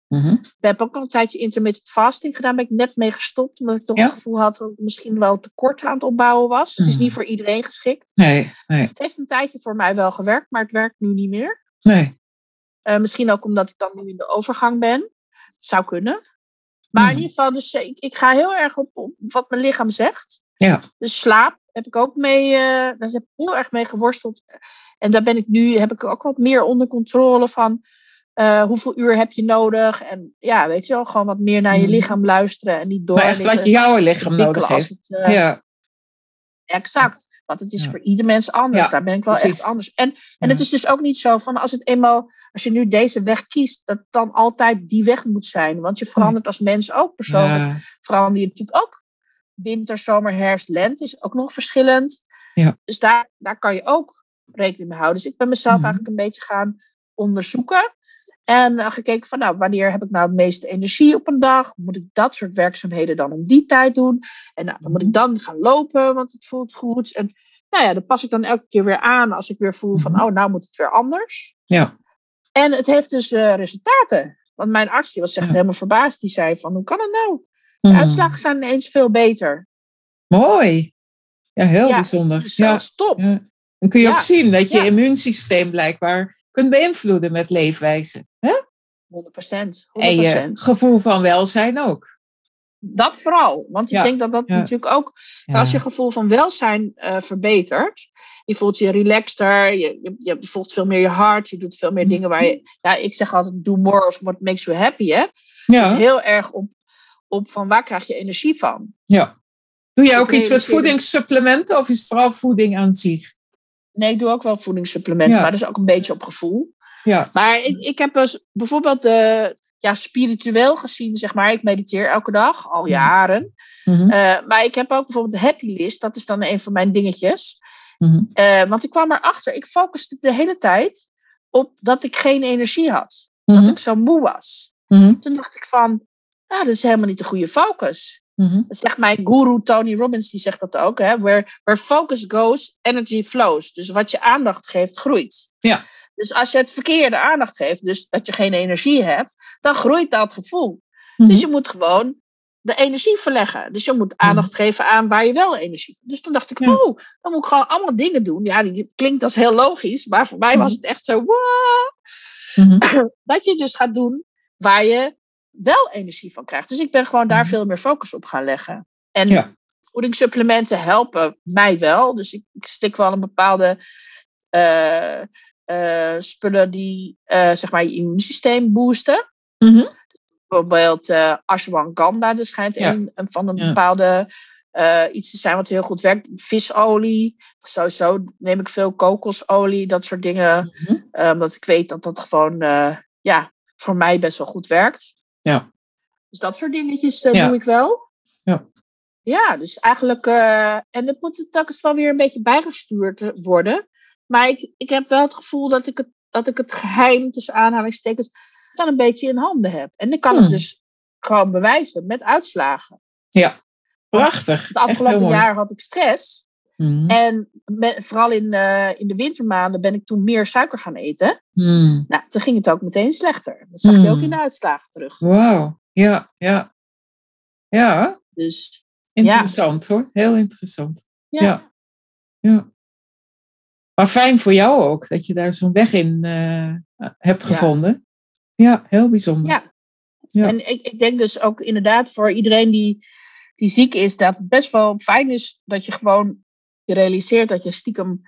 Speaker 1: Mhm.
Speaker 2: Ik heb ook al een tijdje intermittent fasting gedaan. Ben ik net mee gestopt. Omdat ik toch
Speaker 1: Ja.
Speaker 2: het gevoel had dat ik misschien wel tekort aan het opbouwen was. Het is
Speaker 1: Mhm.
Speaker 2: niet voor iedereen geschikt.
Speaker 1: Nee, nee,
Speaker 2: Het heeft een tijdje voor mij wel gewerkt, maar het werkt nu niet meer.
Speaker 1: nee.
Speaker 2: Eh, misschien ook omdat ik dan nu in de overgang ben. Zou kunnen. Maar
Speaker 1: Mhm.
Speaker 2: in ieder geval, dus, eh, ik, ik ga heel erg op, op wat mijn lichaam zegt.
Speaker 1: Ja.
Speaker 2: Dus slaap heb ik ook mee, eh, daar heb ik heel erg mee geworsteld. En daar ben ik nu, heb ik ook wat meer onder controle van eh, hoeveel uur heb je nodig. En ja, weet je wel, gewoon wat meer naar je
Speaker 1: Mhm.
Speaker 2: lichaam luisteren en niet door.
Speaker 1: Maar echt wat jouw lichaam nodig heeft.
Speaker 2: Het, eh,
Speaker 1: Ja.
Speaker 2: Exact. Want het is voor ieder mens anders. Daar ben ik wel echt anders. En, en het is dus ook niet zo van als het eenmaal, als je nu deze weg kiest, dat dan altijd die weg moet zijn. Want je verandert als mens ook persoonlijk. Verander je natuurlijk ook. Winter, zomer, herfst, lente is ook nog verschillend.
Speaker 1: Ja.
Speaker 2: Dus daar, daar kan je ook rekening mee houden. Dus ik ben mezelf mhm. eigenlijk een beetje gaan onderzoeken. En uh, gekeken van, nou, wanneer heb ik nou het meeste energie op een dag? Moet ik dat soort werkzaamheden dan om die tijd doen? En nou, dan moet ik mhm. dan gaan lopen, want het voelt goed. En nou ja, dat pas ik dan elke keer weer aan als ik weer voel van, mhm. oh, nou moet het weer anders.
Speaker 1: Ja.
Speaker 2: En het heeft dus uh, resultaten. Want mijn arts die was echt helemaal verbaasd. Die zei van, hoe kan het nou? De mhm. uitslagen zijn ineens veel beter.
Speaker 1: Mooi. Ja, heel bijzonder.
Speaker 2: Dus
Speaker 1: ja,
Speaker 2: stop.
Speaker 1: Dan kun je ook zien dat je immuunsysteem blijkbaar kunt beïnvloeden met leefwijze. Hè?
Speaker 2: 100%, 100%.
Speaker 1: En je gevoel van welzijn ook.
Speaker 2: Dat vooral. Want ik denk dat dat natuurlijk ook, als je gevoel van welzijn uh, verbetert, je voelt je relaxter, je, je, je, voelt veel meer je hart, je doet veel meer dingen waar je, ja, ik zeg altijd, do more of what makes you happy, hè.
Speaker 1: Ja.
Speaker 2: Dus heel erg op, op van waar krijg je energie van.
Speaker 1: Ja. Doe jij ook iets met voedingssupplementen of is het vooral voeding aan zich?
Speaker 2: Nee, ik doe ook wel voedingssupplementen, maar dat is ook een beetje op gevoel.
Speaker 1: Ja.
Speaker 2: Maar ik, ik heb dus bijvoorbeeld de, ja, spiritueel gezien, zeg maar, ik mediteer elke dag, al jaren.
Speaker 1: Mm
Speaker 2: maar ik heb ook bijvoorbeeld de happy list, dat is dan een van mijn dingetjes.
Speaker 1: Mm
Speaker 2: want ik kwam erachter, ik focuste de hele tijd op dat ik geen energie had. Dat
Speaker 1: mhm.
Speaker 2: ik zo moe was.
Speaker 1: Mhm.
Speaker 2: Toen dacht ik van, ah, dat is helemaal niet de goede focus.
Speaker 1: Mhm.
Speaker 2: Dat zegt mijn guru Tony Robbins, die zegt dat ook. Hè? Where, where focus goes, energy flows. Dus wat je aandacht geeft, groeit.
Speaker 1: Ja.
Speaker 2: Dus als je het verkeerde aandacht geeft, dus dat je geen energie hebt, dan groeit dat gevoel.
Speaker 1: Mhm.
Speaker 2: Dus je moet gewoon de energie verleggen. Dus je moet mhm. aandacht geven aan waar je wel energie hebt. Dus toen dacht ik, oh, dan moet ik gewoon allemaal dingen doen. Ja, die klinkt als heel logisch, maar voor mij was het echt zo, wow. [clears throat] dat je dus gaat doen waar je wel energie van krijgt. Dus ik ben gewoon daar mhm. veel meer focus op gaan leggen. En voedingssupplementen helpen mij wel. Dus ik, ik stik wel een bepaalde uh, uh, spullen die uh, zeg maar je immuunsysteem boosten.
Speaker 1: Mm
Speaker 2: Bijvoorbeeld ashwagandha, dat schijnt een, een, van een bepaalde iets te zijn wat heel goed werkt. Visolie, sowieso neem ik veel kokosolie, dat soort dingen.
Speaker 1: Mm
Speaker 2: omdat ik weet dat dat gewoon ja, voor mij best wel goed werkt.
Speaker 1: Ja.
Speaker 2: Dus dat soort dingetjes uh, doe ik wel.
Speaker 1: Ja.
Speaker 2: Ja, dus eigenlijk. Uh, en het moet telkens wel weer een beetje bijgestuurd worden. Maar ik, ik heb wel het gevoel dat ik het, dat ik het geheim tussen aanhalingstekens dan een beetje in handen heb. En ik kan het hmm. dus gewoon bewijzen met uitslagen.
Speaker 1: Ja, prachtig.
Speaker 2: Het afgelopen jaar had ik stress.
Speaker 1: Hmm.
Speaker 2: En vooral in, uh, in de wintermaanden ben ik toen meer suiker gaan eten.
Speaker 1: Hmm.
Speaker 2: Nou, toen ging het ook meteen slechter. Dat zag je ook in de uitslagen terug.
Speaker 1: Wauw, ja, ja. Ja.
Speaker 2: Dus,
Speaker 1: interessant hoor, heel interessant.
Speaker 2: Ja.
Speaker 1: ja. ja. Maar fijn voor jou ook, dat je daar zo'n weg in uh, hebt gevonden. Ja. heel bijzonder.
Speaker 2: Ja. ja. En ik, ik denk dus ook inderdaad voor iedereen die, die ziek is, dat het best wel fijn is dat je gewoon je realiseert dat je stiekem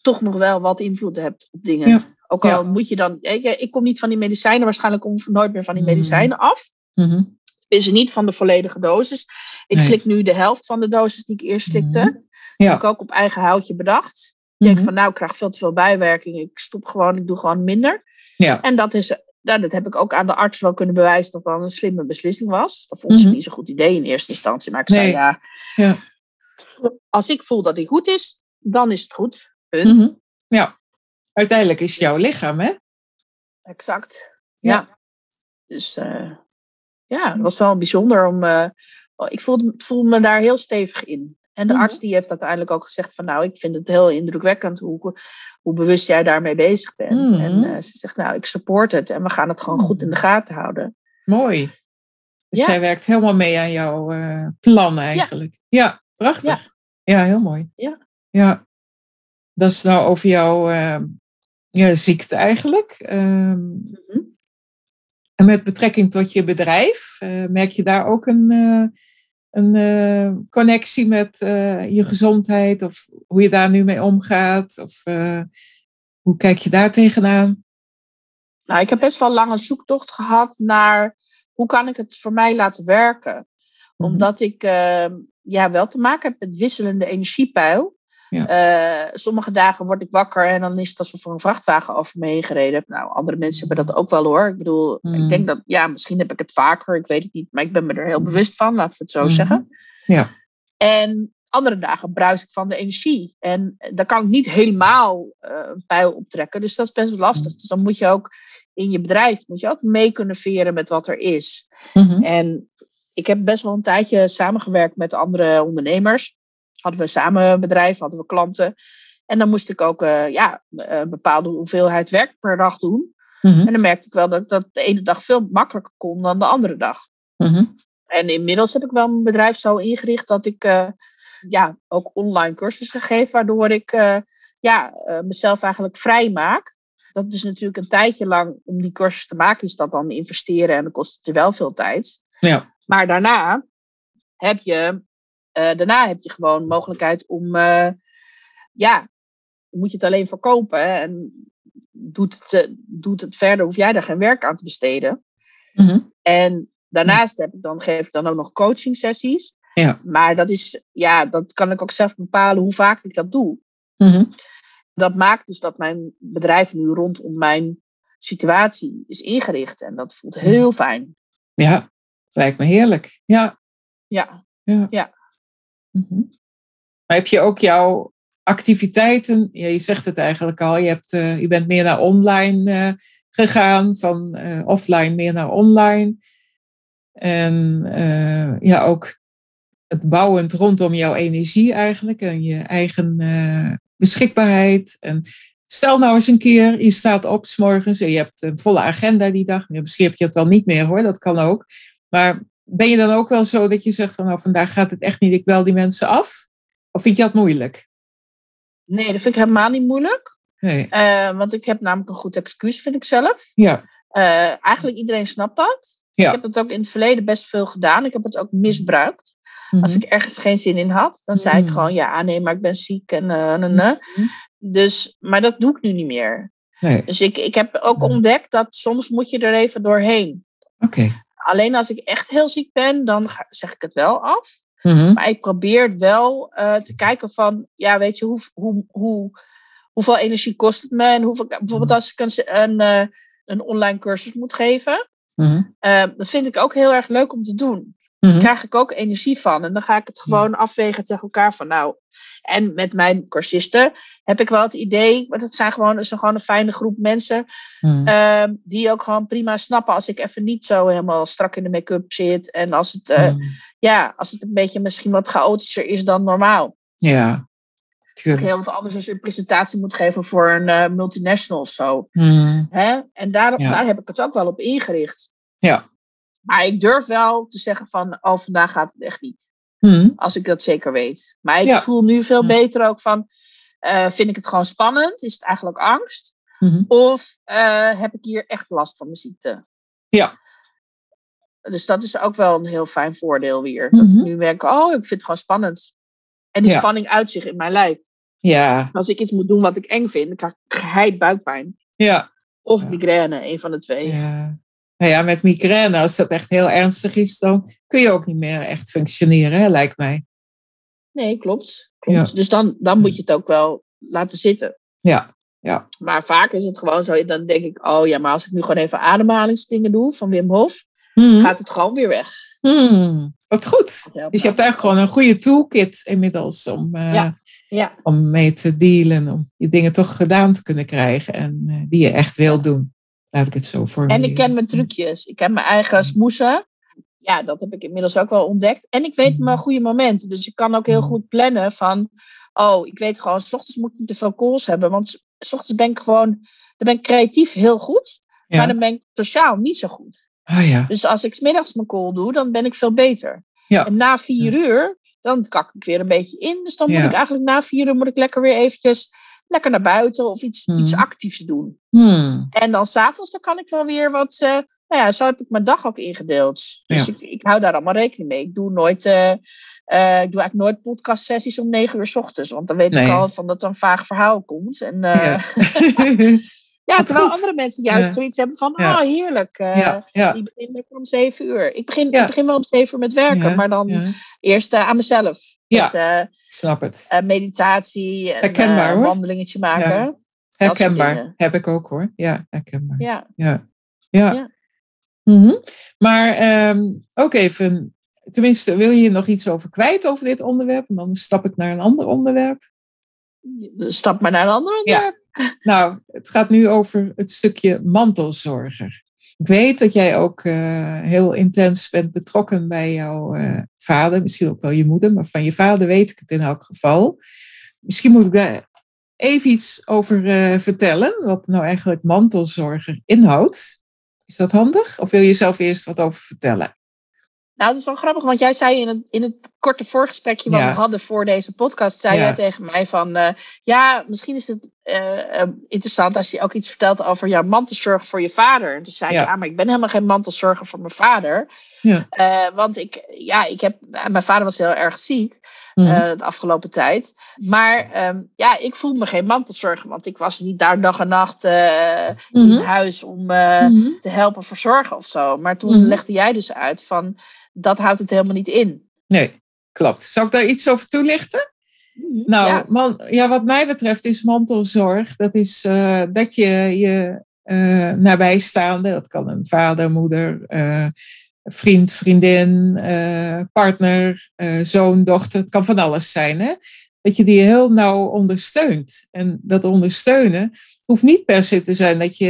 Speaker 2: toch nog wel wat invloed hebt op dingen.
Speaker 1: Ja.
Speaker 2: Ook al moet je dan. Ik, ik, kom niet van die medicijnen, waarschijnlijk kom ik nooit meer van die mhm. medicijnen af.
Speaker 1: Mm
Speaker 2: Is niet van de volledige dosis. Ik slik nu de helft van de dosis die ik eerst slikte. Mm
Speaker 1: ja.
Speaker 2: Heb ik ook op eigen houtje bedacht. Ik denk mhm. van nou, ik krijg veel te veel bijwerking. Ik stop gewoon, ik doe gewoon minder.
Speaker 1: Ja.
Speaker 2: En dat is, nou, dat heb ik ook aan de arts wel kunnen bewijzen dat dat een slimme beslissing was. Dat vond ze mhm. niet zo'n goed idee in eerste instantie. Maar ik zei ja,
Speaker 1: ja,
Speaker 2: als ik voel dat die goed is, dan is het goed. Punt.
Speaker 1: Mhm. Ja, uiteindelijk is het jouw lichaam, hè?
Speaker 2: Exact. Ja. Dus uh, ja, het was wel bijzonder om. Uh, ik voelde, voelde me daar heel stevig in. En de mhm. arts die heeft uiteindelijk ook gezegd van nou, ik vind het heel indrukwekkend hoe, hoe bewust jij daarmee bezig bent.
Speaker 1: Mhm.
Speaker 2: En uh, ze zegt nou, ik support het en we gaan het gewoon goed in de gaten houden.
Speaker 1: Mooi. Dus ja. zij werkt helemaal mee aan jouw uh, plan eigenlijk. Ja, ja prachtig. Ja. heel mooi.
Speaker 2: Ja.
Speaker 1: ja. Dat is nou over jouw uh, ja, ziekte eigenlijk.
Speaker 2: Mm -hmm.
Speaker 1: En met betrekking tot je bedrijf, merk je daar ook een een uh, connectie met je gezondheid of hoe je daar nu mee omgaat? Of hoe kijk je daar tegenaan?
Speaker 2: Nou, ik heb best wel lange zoektocht gehad naar hoe kan ik het voor mij laten werken. Mm -hmm. Omdat ik, ja, wel te maken heb met wisselende energiepeil.
Speaker 1: Ja.
Speaker 2: Eh, sommige dagen word ik wakker en dan is het alsof er een vrachtwagen over me heen gereden heeft. Nou, andere mensen hebben dat ook wel hoor. Ik bedoel,
Speaker 1: Mm.
Speaker 2: ik denk dat, ja, misschien heb ik het vaker, ik weet het niet, maar ik ben me er heel
Speaker 1: Mm.
Speaker 2: bewust van, laten we het zo
Speaker 1: Mhm.
Speaker 2: zeggen.
Speaker 1: Ja.
Speaker 2: En andere dagen bruis ik van de energie. En daar kan ik niet helemaal eh, een pijl optrekken. Dus dat is best wel lastig.
Speaker 1: Mm.
Speaker 2: Dus dan moet je ook in je bedrijf moet je ook mee kunnen veren met wat er is.
Speaker 1: Mhm.
Speaker 2: En ik heb best wel een tijdje samengewerkt met andere ondernemers. Hadden we samen een bedrijf, hadden we klanten. En dan moest ik ook eh, ja, een bepaalde hoeveelheid werk per dag doen.
Speaker 1: Mhm.
Speaker 2: En dan merkte ik wel dat ik dat de ene dag veel makkelijker kon dan de andere dag.
Speaker 1: Mhm.
Speaker 2: En inmiddels heb ik wel mijn bedrijf zo ingericht dat ik eh, ja, ook online cursussen geef, waardoor ik eh, ja, mezelf eigenlijk vrij maak. Dat is natuurlijk een tijdje lang om die cursus te maken, is dat dan investeren en dan kost het je wel veel tijd.
Speaker 1: Ja.
Speaker 2: Maar daarna heb je, eh, daarna heb je gewoon mogelijkheid om, eh, ja, moet je het alleen verkopen hè, en doet het, eh, doet het verder, hoef jij daar geen werk aan te besteden.
Speaker 1: Mhm.
Speaker 2: En daarnaast heb ik dan, geef ik dan ook nog coaching sessies.
Speaker 1: Ja.
Speaker 2: Maar dat is, ja, dat kan ik ook zelf bepalen hoe vaak ik dat doe.
Speaker 1: Mhm.
Speaker 2: Dat maakt dus dat mijn bedrijf nu rondom mijn situatie is ingericht. En dat voelt heel fijn.
Speaker 1: Ja, lijkt me heerlijk. Ja.
Speaker 2: Ja,
Speaker 1: ja.
Speaker 2: Ja.
Speaker 1: Mhm. Maar heb je ook jouw activiteiten, ja, je zegt het eigenlijk al, je, hebt, eh, je bent meer naar online eh, gegaan, van eh, offline meer naar online. En ja, ook het bouwend rondom jouw energie eigenlijk en je eigen beschikbaarheid. En stel nou eens een keer, je staat op s morgens en je hebt een volle agenda die dag. Misschien heb je het wel niet meer hoor, dat kan ook. Maar ben je dan ook wel zo dat je zegt van nou vandaag gaat het echt niet, ik bel die mensen af? Of vind je dat moeilijk?
Speaker 2: nee, dat vind ik helemaal niet moeilijk.
Speaker 1: Nee.
Speaker 2: Eh, want ik heb namelijk een goed excuus, vind ik zelf.
Speaker 1: Ja.
Speaker 2: Eh, eigenlijk iedereen snapt dat.
Speaker 1: Ja.
Speaker 2: Ik heb het ook in het verleden best veel gedaan. Ik heb het ook misbruikt. Als
Speaker 1: Mhm.
Speaker 2: ik ergens geen zin in had, dan zei ik
Speaker 1: Mhm.
Speaker 2: gewoon ja, nee, maar ik ben ziek en.
Speaker 1: Mhm.
Speaker 2: Dus, maar dat doe ik nu niet meer.
Speaker 1: Nee.
Speaker 2: Dus ik, ik heb ook ontdekt dat soms moet je er even doorheen.
Speaker 1: Oké.
Speaker 2: Alleen als ik echt heel ziek ben, dan ga- zeg ik het wel af.
Speaker 1: Mhm.
Speaker 2: Maar ik probeer het wel eh, te kijken van, ja, weet je, hoe, hoe, hoe, hoeveel energie kost het me? En hoeveel, bijvoorbeeld als ik een, een, eh, een online cursus moet geven.
Speaker 1: Mhm.
Speaker 2: eh, dat vind ik ook heel erg leuk om te doen.
Speaker 1: Mhm.
Speaker 2: Daar krijg ik ook energie van. En dan ga ik het gewoon afwegen tegen elkaar van, nou... En met mijn cursisten heb ik wel het idee, want het zijn gewoon, het is gewoon een fijne groep mensen,
Speaker 1: Mhm.
Speaker 2: ehm, die ook gewoon prima snappen als ik even niet zo helemaal strak in de make-up zit. En als het, eh,
Speaker 1: Mhm.
Speaker 2: ja, als het een beetje misschien wat chaotischer is dan normaal.
Speaker 1: Ja. Tuurlijk.
Speaker 2: Heel wat anders als je een presentatie moet geven voor een eh, multinational of zo. Hè? En daar,
Speaker 1: Ja.
Speaker 2: daar heb ik het ook wel op ingericht.
Speaker 1: Ja.
Speaker 2: Maar ik durf wel te zeggen van, oh, vandaag gaat het echt niet.
Speaker 1: Mhm.
Speaker 2: Als ik dat zeker weet. Maar ik
Speaker 1: Ja.
Speaker 2: voel nu veel beter ook van, eh, vind ik het gewoon spannend? Is het eigenlijk angst?
Speaker 1: Mhm.
Speaker 2: Of eh, heb ik hier echt last van mijn ziekte?
Speaker 1: Ja.
Speaker 2: Dus dat is ook wel een heel fijn voordeel weer. Dat
Speaker 1: Mhm.
Speaker 2: ik nu merk, oh, ik vind het gewoon spannend. En die
Speaker 1: Ja.
Speaker 2: spanning uit zich in mijn lijf.
Speaker 1: Ja.
Speaker 2: Als ik iets moet doen wat ik eng vind, dan krijg ik geheid buikpijn.
Speaker 1: Ja.
Speaker 2: Of
Speaker 1: Ja.
Speaker 2: migraine, een van de twee.
Speaker 1: Ja. Nou ja, met migraine, als dat echt heel ernstig is, dan kun je ook niet meer echt functioneren, hè, lijkt mij.
Speaker 2: Nee, klopt. klopt. Dus dan, dan moet je het ook wel laten zitten.
Speaker 1: Ja. Ja.
Speaker 2: Maar vaak is het gewoon zo, dan denk ik, oh ja, maar als ik nu gewoon even ademhalingsdingen doe van Wim Hof,
Speaker 1: Mhm.
Speaker 2: gaat het gewoon weer weg.
Speaker 1: Mhm. Wat goed. Dus je hebt eigenlijk gewoon een goede toolkit inmiddels om, eh,
Speaker 2: Ja. Ja,
Speaker 1: om mee te dealen, om je dingen toch gedaan te kunnen krijgen en eh, die je echt wil doen. Laat ik het zo formuleren.
Speaker 2: en ik ken mijn trucjes. Ik ken mijn eigen smoesen. Ja, dat heb ik inmiddels ook wel ontdekt. En ik weet mijn goede momenten. Dus ik kan ook heel goed plannen van... Oh, ik weet gewoon, s ochtends moet ik niet te veel calls hebben. Want s- ochtends ben ik gewoon... Dan ben ik creatief heel goed.
Speaker 1: Ja.
Speaker 2: Maar dan ben ik sociaal niet zo goed.
Speaker 1: Ah ja.
Speaker 2: Dus als ik 's middags mijn call doe, dan ben ik veel beter.
Speaker 1: Ja.
Speaker 2: En na vier uur, dan kak ik weer een beetje in. Dus dan moet ik eigenlijk na vier uur moet ik lekker weer eventjes lekker naar buiten of iets,
Speaker 1: Mhm.
Speaker 2: iets actiefs doen.
Speaker 1: Hmm.
Speaker 2: En dan s'avonds, dan kan ik wel weer wat. eh, nou ja, zo heb ik mijn dag ook ingedeeld. Dus
Speaker 1: Ja.
Speaker 2: ik, ik hou daar allemaal rekening mee. Ik doe nooit. eh, eh, ik doe eigenlijk nooit podcastsessies om negen uur s ochtends. Want dan weet
Speaker 1: Nee.
Speaker 2: ik al van dat er een vaag verhaal komt. En ja. [laughs] [laughs] Ja,
Speaker 1: Wat
Speaker 2: terwijl
Speaker 1: goed.
Speaker 2: andere mensen juist
Speaker 1: Ja.
Speaker 2: zoiets hebben van,
Speaker 1: Ja.
Speaker 2: oh heerlijk. eh,
Speaker 1: ja,
Speaker 2: begint lekker om zeven uur. Ik begin, ik begin wel om zeven uur met werken, maar dan eerst eh, aan mezelf.
Speaker 1: Ja.
Speaker 2: Met eh,
Speaker 1: Ik snap het.
Speaker 2: meditatie, en,
Speaker 1: Herkenbaar, hoor.
Speaker 2: wandelingetje maken.
Speaker 1: Herkenbaar. Heb ik ook hoor. Ja, herkenbaar.
Speaker 2: Ja.
Speaker 1: Ja. ja.
Speaker 2: Ja.
Speaker 1: Mhm. Maar ehm, ook even, tenminste, wil je nog iets over kwijt over dit onderwerp? En dan stap ik naar een ander onderwerp.
Speaker 2: Stap maar naar een ander
Speaker 1: Ja.
Speaker 2: onderwerp.
Speaker 1: Nou, het gaat nu over het stukje mantelzorger. Ik weet dat jij ook eh, heel intens bent betrokken bij jouw eh, vader, misschien ook wel je moeder, maar van je vader weet ik het in elk geval. Misschien moet ik daar even iets over eh, vertellen, wat nou eigenlijk mantelzorger inhoudt. Is dat handig? Of wil je zelf eerst wat over vertellen?
Speaker 2: Nou, het is wel grappig, want jij zei in het, in het korte voorgesprekje wat
Speaker 1: Ja.
Speaker 2: we hadden voor deze podcast, zei
Speaker 1: Ja.
Speaker 2: jij tegen mij van, eh, ja, misschien is het eh, eh, interessant als je ook iets vertelt over jouw mantelzorg voor je vader. En toen zei ik,
Speaker 1: Ja.
Speaker 2: ja, maar ik ben helemaal geen mantelzorger voor mijn vader.
Speaker 1: Ja.
Speaker 2: Want ik, ja, ik heb, mijn vader was heel erg ziek
Speaker 1: Mhm.
Speaker 2: de afgelopen tijd. Maar ehm, ja, ik voel me geen mantelzorger, want ik was niet daar dag en nacht in
Speaker 1: Mhm.
Speaker 2: huis om
Speaker 1: Mhm.
Speaker 2: te helpen verzorgen of zo. Maar toen legde jij dus uit van dat houdt het helemaal niet in.
Speaker 1: Nee, klopt. Zal ik daar iets over toelichten? Nou,
Speaker 2: ja.
Speaker 1: man, ja, wat mij betreft is mantelzorg, dat is eh, dat je je eh, nabijstaande, dat kan een vader, moeder, eh, vriend, vriendin, partner, zoon, dochter, het kan van alles zijn, hè? Dat je die heel nauw ondersteunt. En dat ondersteunen hoeft niet per se te zijn dat je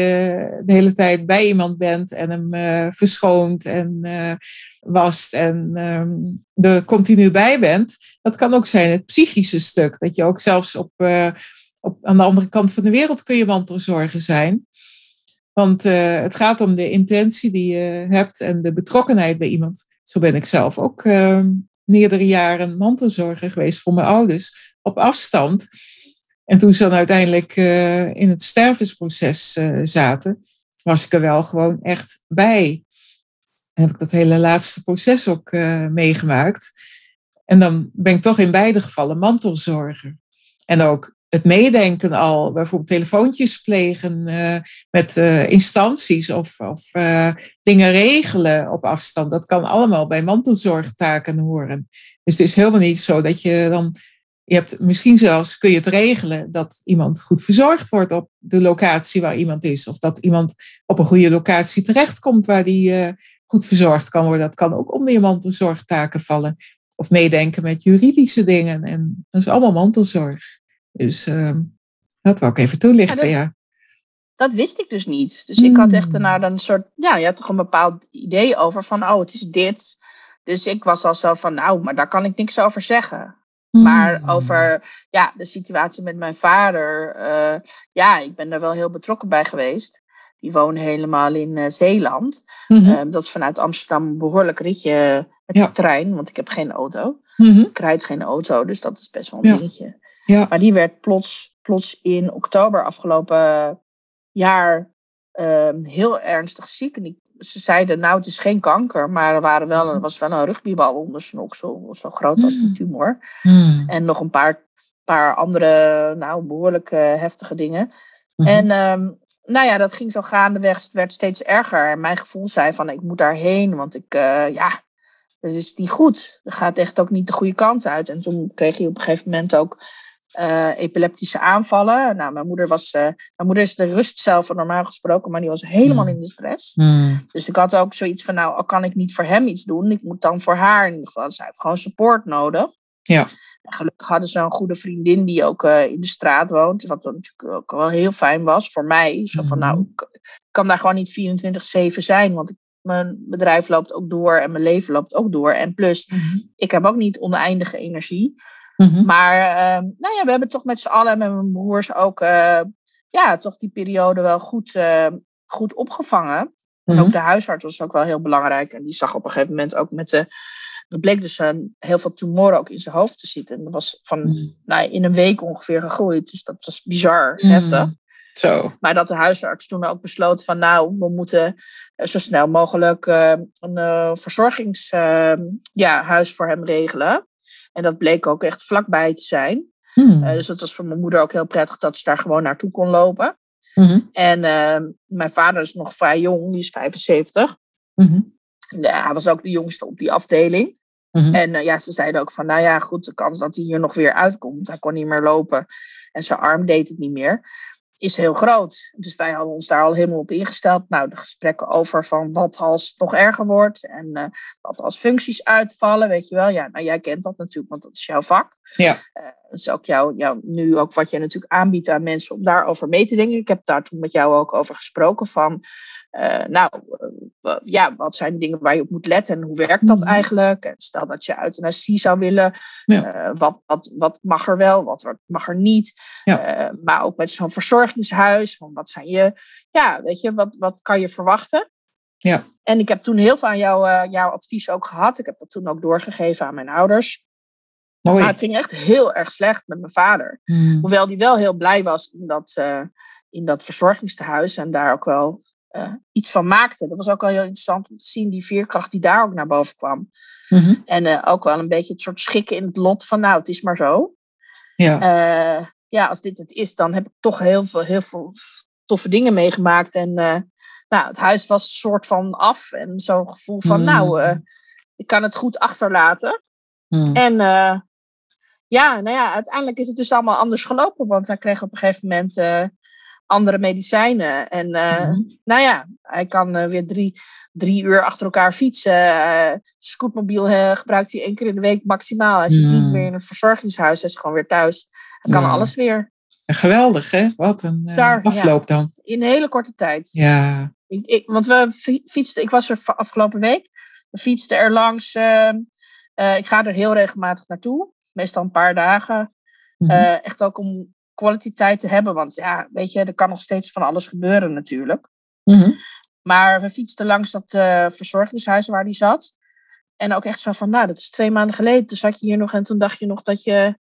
Speaker 1: de hele tijd bij iemand bent en hem eh, verschoont en eh, wast en ehm, er continu bij bent. Dat kan ook zijn het psychische stuk. Dat je ook zelfs op, eh, op, aan de andere kant van de wereld kun je mantelzorger zijn. Want het gaat om de intentie die je hebt en de betrokkenheid bij iemand. Zo ben ik zelf ook eh, meerdere jaren mantelzorger geweest voor mijn ouders op afstand. En toen ze dan uiteindelijk eh, in het stervensproces eh, zaten, was ik er wel gewoon echt bij. En heb ik dat hele laatste proces ook eh, meegemaakt. En dan ben ik toch in beide gevallen mantelzorger. En ook het meedenken al, bijvoorbeeld telefoontjes plegen eh, met eh, instanties of, of eh, dingen regelen op afstand. Dat kan allemaal bij mantelzorgtaken horen. Dus het is helemaal niet zo dat je dan, je hebt misschien zelfs kun je het regelen dat iemand goed verzorgd wordt op de locatie waar iemand is. Of dat iemand op een goede locatie terechtkomt waar die goed verzorgd kan worden. Dat kan ook onder je mantelzorgtaken vallen. Of meedenken met juridische dingen. En dat is allemaal mantelzorg. Dus uh, dat wil ik even toelichten, ja.
Speaker 2: Dat, dat wist ik dus niet. Dus ik had echt
Speaker 1: Hmm.
Speaker 2: nou een soort, ja, je had toch een bepaald idee over van, oh, het is dit. Dus ik was al zo van, nou, maar daar kan ik niks over zeggen. Maar
Speaker 1: Hmm.
Speaker 2: over ja, de situatie met mijn vader, uh, ja, ik ben daar wel heel betrokken bij geweest. Die woonde helemaal in uh, Zeeland.
Speaker 1: Mm-hmm.
Speaker 2: Uh, dat is vanuit Amsterdam een behoorlijk ritje met
Speaker 1: Ja.
Speaker 2: de trein, want ik heb geen auto.
Speaker 1: Mm-hmm.
Speaker 2: Ik rijd geen auto, dus dat is best wel een
Speaker 1: Ja.
Speaker 2: dingetje.
Speaker 1: Ja.
Speaker 2: Maar die werd plots, plots in oktober afgelopen jaar ehm, heel ernstig ziek. En die, ze zeiden, nou, het is geen kanker, maar er waren wel, er was wel een rugbybal onder zijn oksel. Zo groot als die
Speaker 1: Mm.
Speaker 2: tumor.
Speaker 1: Mm.
Speaker 2: En nog een paar, paar andere, nou, behoorlijk eh, heftige dingen.
Speaker 1: Mhm.
Speaker 2: En ehm, nou ja, dat ging zo gaandeweg. Het werd steeds erger. En mijn gevoel zei van, ik moet daarheen. Want ik, eh, ja, dat is niet goed. Dat gaat echt ook niet de goede kant uit. En toen kreeg hij op een gegeven moment ook eh, epileptische aanvallen. Nou, mijn moeder was, eh, mijn moeder is de rust zelf normaal gesproken, maar die was helemaal
Speaker 1: Mhm.
Speaker 2: in de stress.
Speaker 1: Mm.
Speaker 2: Dus ik had ook zoiets van, nou, al kan ik niet voor hem iets doen, ik moet dan voor haar in ieder geval. Zij heeft gewoon support nodig.
Speaker 1: Ja.
Speaker 2: En gelukkig hadden ze een goede vriendin die ook eh, in de straat woont, wat natuurlijk ook wel heel fijn was voor mij. Zo van, nou, ik ik kan daar gewoon niet 24-7 zijn, want ik, mijn bedrijf loopt ook door en mijn leven loopt ook door. En plus, ik heb ook niet oneindige energie.
Speaker 1: Mhm.
Speaker 2: Maar ehm, nou ja, we hebben toch met z'n allen en met mijn broers ook eh, ja, toch die periode wel goed, eh, goed opgevangen. En
Speaker 1: Mhm.
Speaker 2: ook de huisarts was ook wel heel belangrijk. En die zag op een gegeven moment ook met de. Er bleek dus een, heel veel tumoren ook in zijn hoofd te zitten. En dat was van
Speaker 1: Mm.
Speaker 2: nou, in een week ongeveer gegroeid. Dus dat was bizar
Speaker 1: Mm.
Speaker 2: heftig.
Speaker 1: Zo.
Speaker 2: Maar dat de huisarts toen ook besloot van nou, we moeten eh, zo snel mogelijk eh, een eh, verzorgingshuis ja, huis voor hem regelen. En dat bleek ook echt vlakbij te zijn.
Speaker 1: Mm.
Speaker 2: Eh, dus dat was voor mijn moeder ook heel prettig dat ze daar gewoon naartoe kon lopen.
Speaker 1: Mhm.
Speaker 2: En ehm, mijn vader is nog vrij jong, die is 75.
Speaker 1: Mhm.
Speaker 2: Ja, hij was ook de jongste op die afdeling. En eh, ja, ze zeiden ook van, nou ja, goed, de kans dat hij hier nog weer uitkomt, hij kon niet meer lopen en zijn arm deed het niet meer, is heel groot. Dus wij hadden ons daar al helemaal op ingesteld. Nou, de gesprekken over van wat als het nog erger wordt en eh, wat als functies uitvallen, weet je wel. Ja, nou jij kent dat natuurlijk, want dat is jouw vak.
Speaker 1: Ja.
Speaker 2: Eh, dat is ook jouw, jouw, nu ook wat je natuurlijk aanbiedt aan mensen om daarover mee te denken. Ik heb daar toen met jou ook over gesproken van, eh, nou, ja, wat zijn de dingen waar je op moet letten en hoe werkt dat
Speaker 1: Mhm.
Speaker 2: eigenlijk? En stel dat je euthanasie zou willen,
Speaker 1: Ja.
Speaker 2: eh, wat, wat, wat mag er wel, wat wat mag er niet?
Speaker 1: Ja.
Speaker 2: Eh, maar ook met zo'n verzorgingshuis, van wat zijn je, ja, weet je, wat, wat kan je verwachten?
Speaker 1: Ja.
Speaker 2: En ik heb toen heel veel aan jou, jouw advies ook gehad. Ik heb dat toen ook doorgegeven aan mijn ouders.
Speaker 1: Mooi.
Speaker 2: Maar het ging echt heel erg slecht met mijn vader.
Speaker 1: Mhm.
Speaker 2: Hoewel die wel heel blij was in dat, in dat verzorgingstehuis en daar ook wel eh, iets van maakte. Dat was ook wel heel interessant om te zien, die veerkracht die daar ook naar boven kwam.
Speaker 1: Mhm.
Speaker 2: En eh, ook wel een beetje het soort schikken in het lot van, nou, het is maar zo.
Speaker 1: Ja.
Speaker 2: Eh, ja, als dit het is, dan heb ik toch heel veel, heel veel toffe dingen meegemaakt. En nou, het huis was een soort van af. En zo'n gevoel van,
Speaker 1: Mm.
Speaker 2: nou, ik kan het goed achterlaten.
Speaker 1: Mhm.
Speaker 2: En ja, nou ja, uiteindelijk is het dus allemaal anders gelopen. Want hij kreeg op een gegeven moment andere medicijnen. En eh,
Speaker 1: Mhm.
Speaker 2: nou ja, hij kan eh, weer drie, drie uur achter elkaar fietsen. Eh scootmobiel gebruikt hij één keer in de week maximaal. Hij zit niet
Speaker 1: Mm.
Speaker 2: meer in een verzorgingshuis. Hij is gewoon weer thuis. Hij kan
Speaker 1: Ja.
Speaker 2: alles weer.
Speaker 1: Geweldig, hè? Wat een
Speaker 2: ja.
Speaker 1: afloop dan.
Speaker 2: In een hele korte tijd.
Speaker 1: Ja.
Speaker 2: Ik, ik, want we fi- fietsten, ik was er afgelopen week. We fietsten er langs. ehm, eh, ik ga er heel regelmatig naartoe. Meestal een paar dagen.
Speaker 1: Mhm.
Speaker 2: Echt ook om kwaliteit te hebben. Want ja, weet je, er kan nog steeds van alles gebeuren natuurlijk.
Speaker 1: Mhm.
Speaker 2: Maar we fietsten langs dat eh, verzorgingshuis waar die zat. En ook echt zo van, nou, dat is twee maanden geleden. Toen zat je hier nog en toen dacht je nog dat je,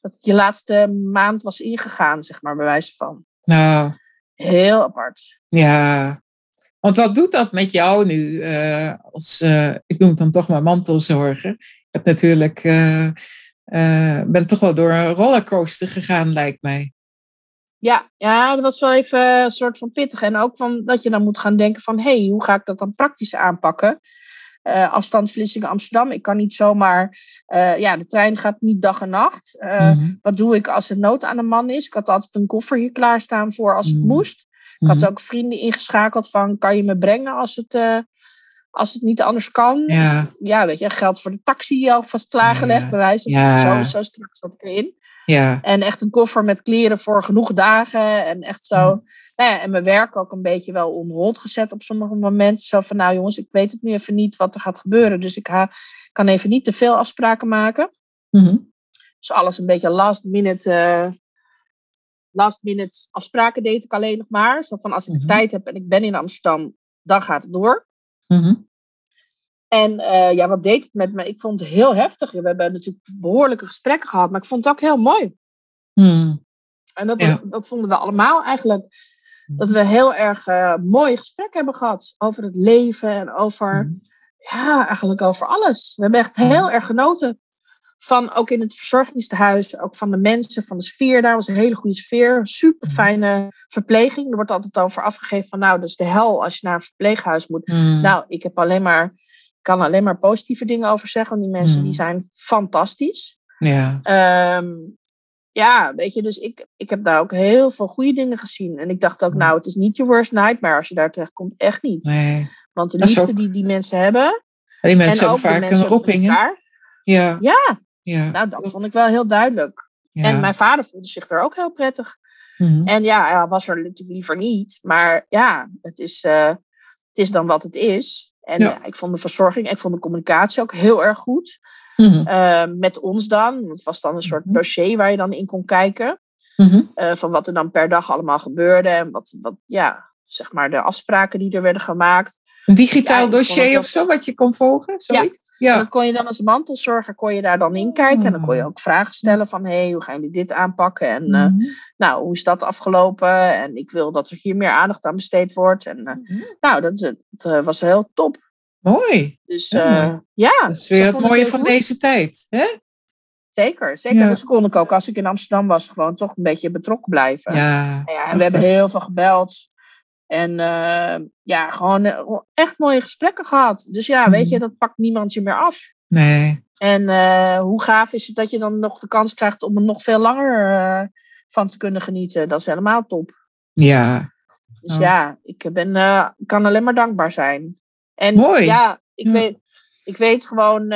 Speaker 2: dat je laatste maand was ingegaan, zeg maar, bij wijze van.
Speaker 1: Nou,
Speaker 2: Heel apart.
Speaker 1: ja. Want wat doet dat met jou nu? eh, als, eh, ik noem het dan toch maar mantelzorger. Je hebt natuurlijk, eh, bent toch wel door een rollercoaster gegaan, lijkt mij.
Speaker 2: Ja, ja, dat was wel even een soort van pittig. En ook van dat je dan moet gaan denken van, hé, hey, hoe ga ik dat dan praktisch aanpakken? Eh afstand Vlissingen-Amsterdam. Ik kan niet zomaar, eh, ja, de trein gaat niet dag en nacht.
Speaker 1: Mhm.
Speaker 2: Wat doe ik als er nood aan de man is? Ik had altijd een koffer hier klaarstaan voor als het
Speaker 1: Mhm.
Speaker 2: moest. Ik had
Speaker 1: Mhm.
Speaker 2: ook vrienden ingeschakeld van, kan je me brengen als het, als het niet anders kan?
Speaker 1: Ja,
Speaker 2: Ja, weet je, geld voor de taxi alvast klaargelegd,
Speaker 1: Ja.
Speaker 2: bij wijze van
Speaker 1: Ja.
Speaker 2: zo, zo straks zat ik erin.
Speaker 1: ja.
Speaker 2: En echt een koffer met kleren voor genoeg dagen. En echt zo. Nou ja, en mijn werk ook een beetje wel on hold gezet op sommige momenten. Zo van, nou jongens, ik weet het nu even niet wat er gaat gebeuren. Dus ik ha- kan even niet te veel afspraken maken.
Speaker 1: Mhm.
Speaker 2: Dus alles een beetje last minute, eh, last minute afspraken deed ik alleen nog maar. Zo van, als ik
Speaker 1: Mhm.
Speaker 2: tijd heb en ik ben in Amsterdam, dan gaat het door.
Speaker 1: Mhm.
Speaker 2: En eh, ja, wat deed het met me? Ik vond het heel heftig. We hebben natuurlijk behoorlijke gesprekken gehad, maar ik vond het ook heel mooi.
Speaker 1: Mhm.
Speaker 2: En dat,
Speaker 1: Ja.
Speaker 2: dat vonden we allemaal eigenlijk. Dat we heel erg eh mooie gesprekken hebben gehad over het leven en over,
Speaker 1: Mhm.
Speaker 2: ja, eigenlijk over alles. We hebben echt heel erg genoten van, ook in het verzorgingstehuis, ook van de mensen, van de sfeer daar. was een hele goede sfeer, super fijne verpleging. Er wordt altijd over afgegeven van, nou, dat is de hel als je naar een verpleeghuis moet.
Speaker 1: Mhm.
Speaker 2: Nou, ik heb alleen maar, kan alleen maar positieve dingen over zeggen, want die mensen
Speaker 1: Mhm.
Speaker 2: die zijn fantastisch.
Speaker 1: Ja.
Speaker 2: Ehm, ja, weet je, dus ik, ik heb daar ook heel veel goede dingen gezien. En ik dacht ook, nou, het is niet je worst nightmare als je daar terecht komt. Echt niet.
Speaker 1: Nee.
Speaker 2: Want de liefde
Speaker 1: ook-
Speaker 2: die die mensen hebben.
Speaker 1: Die mensen
Speaker 2: en ook
Speaker 1: vaak
Speaker 2: mensen
Speaker 1: een roeping. Ja.
Speaker 2: Ja,
Speaker 1: ja.
Speaker 2: nou, dat vond ik wel heel duidelijk.
Speaker 1: ja.
Speaker 2: En mijn vader voelde zich er ook heel prettig.
Speaker 1: Mhm.
Speaker 2: En ja, hij was er natuurlijk liever niet. Maar ja, het is, eh, het is dan wat het is. En
Speaker 1: Ja.
Speaker 2: eh, ik vond de verzorging, ik vond de communicatie ook heel erg goed.
Speaker 1: Mhm.
Speaker 2: Eh, met ons dan. Het was dan een soort
Speaker 1: Mhm.
Speaker 2: dossier waar je dan in kon kijken. Van wat er dan per dag allemaal gebeurde. En wat, wat, ja, zeg maar de afspraken die er werden gemaakt.
Speaker 1: Een digitaal
Speaker 2: Ja,
Speaker 1: dossier of zo, wat je kon volgen? Zoiets?
Speaker 2: En
Speaker 1: Ja.
Speaker 2: dat kon je dan als mantelzorger kon je daar dan in kijken. En dan kon je ook vragen stellen van... hé, hey, hoe gaan jullie dit aanpakken? En eh,
Speaker 1: Mhm.
Speaker 2: nou, hoe is dat afgelopen? En ik wil dat er hier meer aandacht aan besteed wordt. En eh,
Speaker 1: Mhm.
Speaker 2: nou, dat is het, het eh, was heel top.
Speaker 1: Mooi.
Speaker 2: Dus
Speaker 1: Ja,
Speaker 2: ja.
Speaker 1: Dat is weer het mooie van
Speaker 2: goed.
Speaker 1: deze tijd. Hè?
Speaker 2: Zeker, zeker.
Speaker 1: Ja.
Speaker 2: Dus kon ik ook als ik in Amsterdam was, gewoon toch een beetje betrokken blijven.
Speaker 1: Ja,
Speaker 2: Nou ja, en we hebben heel veel gebeld. En eh, ja, gewoon eh, echt mooie gesprekken gehad. Dus ja, weet je,
Speaker 1: Mhm.
Speaker 2: dat pakt niemand je meer af.
Speaker 1: nee.
Speaker 2: En eh, hoe gaaf is het dat je dan nog de kans krijgt om er nog veel langer van te kunnen genieten. Dat is helemaal top.
Speaker 1: Ja,
Speaker 2: Dus
Speaker 1: Oh.
Speaker 2: ja, ik ben, kan alleen maar dankbaar zijn. En
Speaker 1: Mooi.
Speaker 2: ja, ik,
Speaker 1: Ja.
Speaker 2: Weet, ik weet gewoon,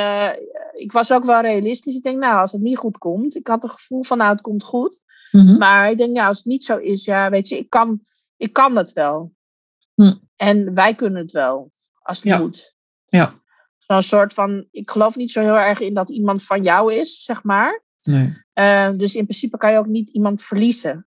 Speaker 2: ik was ook wel realistisch. Ik denk, nou, als het niet goed komt, ik had het gevoel van, nou, het komt goed.
Speaker 1: Mhm.
Speaker 2: Maar ik denk, ja, als het niet zo is, ja, weet je, ik kan, ik kan het wel.
Speaker 1: Hm.
Speaker 2: En wij kunnen het wel, als het
Speaker 1: Ja.
Speaker 2: moet.
Speaker 1: Ja.
Speaker 2: Zo'n soort van, ik geloof niet zo heel erg in dat iemand van jou is, zeg maar.
Speaker 1: nee.
Speaker 2: Eh, dus in principe kan je ook niet iemand verliezen.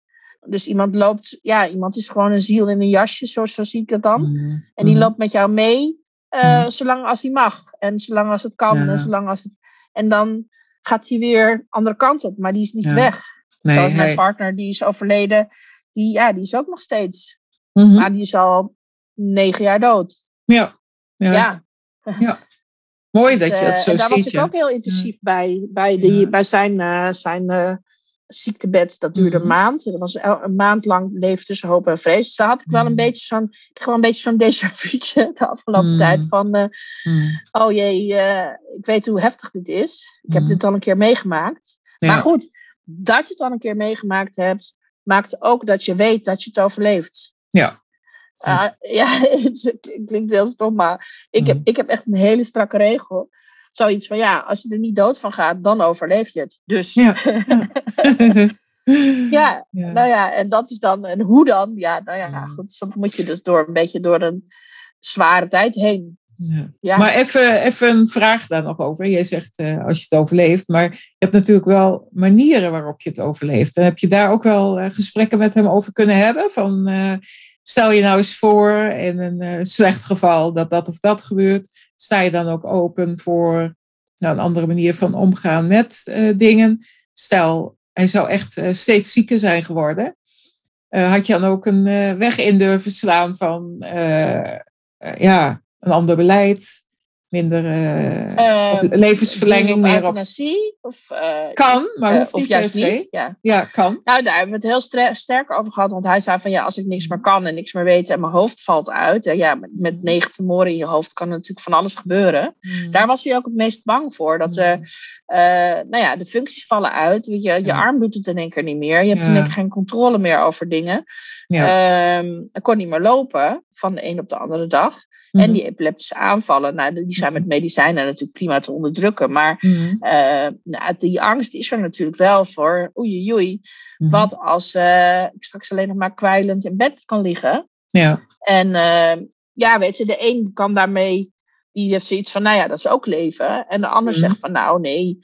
Speaker 2: Dus iemand loopt, ja, iemand is gewoon een ziel in een jasje, zo, zo zie ik dat dan.
Speaker 1: Mhm.
Speaker 2: En die
Speaker 1: Mhm.
Speaker 2: loopt met jou mee,
Speaker 1: Mhm.
Speaker 2: zolang als hij mag. En zolang als het kan.
Speaker 1: Ja.
Speaker 2: En, zolang als het... en dan gaat hij weer andere kant op, maar die is niet
Speaker 1: Ja.
Speaker 2: weg.
Speaker 1: Nee,
Speaker 2: Zoals mijn partner, die is overleden, die, ja, die is ook nog steeds.
Speaker 1: Mhm.
Speaker 2: Maar die is al negen jaar dood.
Speaker 1: Ja. Ja.
Speaker 2: Ja.
Speaker 1: Mooi
Speaker 2: Dus,
Speaker 1: dat je dat
Speaker 2: eh,
Speaker 1: zo
Speaker 2: en daar was
Speaker 1: ziet.
Speaker 2: ik
Speaker 1: Ja.
Speaker 2: ook heel intensief bij, bij, die, bij zijn, eh, zijn eh, ziektebed. Dat duurde
Speaker 1: Mhm.
Speaker 2: een maand. Dat was een maand lang leven tussen hoop en vrees. Dus daar had ik wel een
Speaker 1: Mhm.
Speaker 2: beetje zo'n gewoon een beetje zo'n [laughs] déjà vu'tje de afgelopen tijd. Van, oh jee, ik weet hoe heftig dit is. Ik heb dit al een keer meegemaakt.
Speaker 1: Ja.
Speaker 2: Maar goed, dat je het al een keer meegemaakt hebt, maakt ook dat je weet dat je het overleeft.
Speaker 1: Ja.
Speaker 2: Uh, [laughs] ja, het klinkt heel stom, maar ik, heb,
Speaker 1: Mhm.
Speaker 2: ik heb echt een hele strakke regel. Zoiets van, ja, als je er niet dood van gaat, dan overleef je het. Dus,
Speaker 1: Ja. [laughs]
Speaker 2: ja, [laughs]
Speaker 1: Ja.
Speaker 2: nou ja, en dat is dan, en hoe dan? Ja, nou ja,
Speaker 1: Mhm.
Speaker 2: goed, soms moet je dus door een beetje door een zware tijd heen.
Speaker 1: Ja.
Speaker 2: Ja,
Speaker 1: Maar even, even een vraag daar nog over. Jij zegt eh, als je het overleeft, maar je hebt natuurlijk wel manieren waarop je het overleeft. En heb je daar ook wel eh, gesprekken met hem over kunnen hebben? Van, eh, stel je nou eens voor in een slecht geval dat dat of dat gebeurt. Sta je dan ook open voor nou, een andere manier van omgaan met dingen? Stel, hij zou echt steeds zieker zijn geworden. Had je dan ook een weg in durven slaan van ja, een ander beleid, minder eh,
Speaker 2: Eh,
Speaker 1: op levensverlenging, meer op.
Speaker 2: euthanasie? Of, eh,
Speaker 1: Kan, maar
Speaker 2: eh,
Speaker 1: hoeft
Speaker 2: of
Speaker 1: niet
Speaker 2: juist niet? Ja.
Speaker 1: Ja, kan.
Speaker 2: Nou, daar hebben we het heel sterk over gehad. Want hij zei van ja, als ik niks meer kan en niks meer weet en mijn hoofd valt uit. Ja, met, negen tumoren in je hoofd kan natuurlijk van alles gebeuren. Daar was hij ook het meest bang voor. Dat
Speaker 1: Mm.
Speaker 2: nou ja, de functies vallen uit. Je, je
Speaker 1: Ja.
Speaker 2: arm doet het in één keer niet meer. Je hebt
Speaker 1: Ja.
Speaker 2: in één keer geen controle meer over dingen.
Speaker 1: Ja.
Speaker 2: Ehm, hij kon niet meer lopen van de een op de andere dag.
Speaker 1: Mhm.
Speaker 2: En die epileptische aanvallen, nou, die zijn met medicijnen natuurlijk prima te onderdrukken. Maar
Speaker 1: Mhm.
Speaker 2: eh, nou, die angst is er natuurlijk wel voor. Oei, oei.
Speaker 1: Mhm.
Speaker 2: Wat als eh, ik straks alleen nog maar kwijlend in bed kan liggen?
Speaker 1: Ja.
Speaker 2: En eh, ja, weet je, de een kan daarmee, die heeft zoiets van, nou ja, dat is ook leven. En de ander
Speaker 1: Mhm.
Speaker 2: zegt van, nou nee,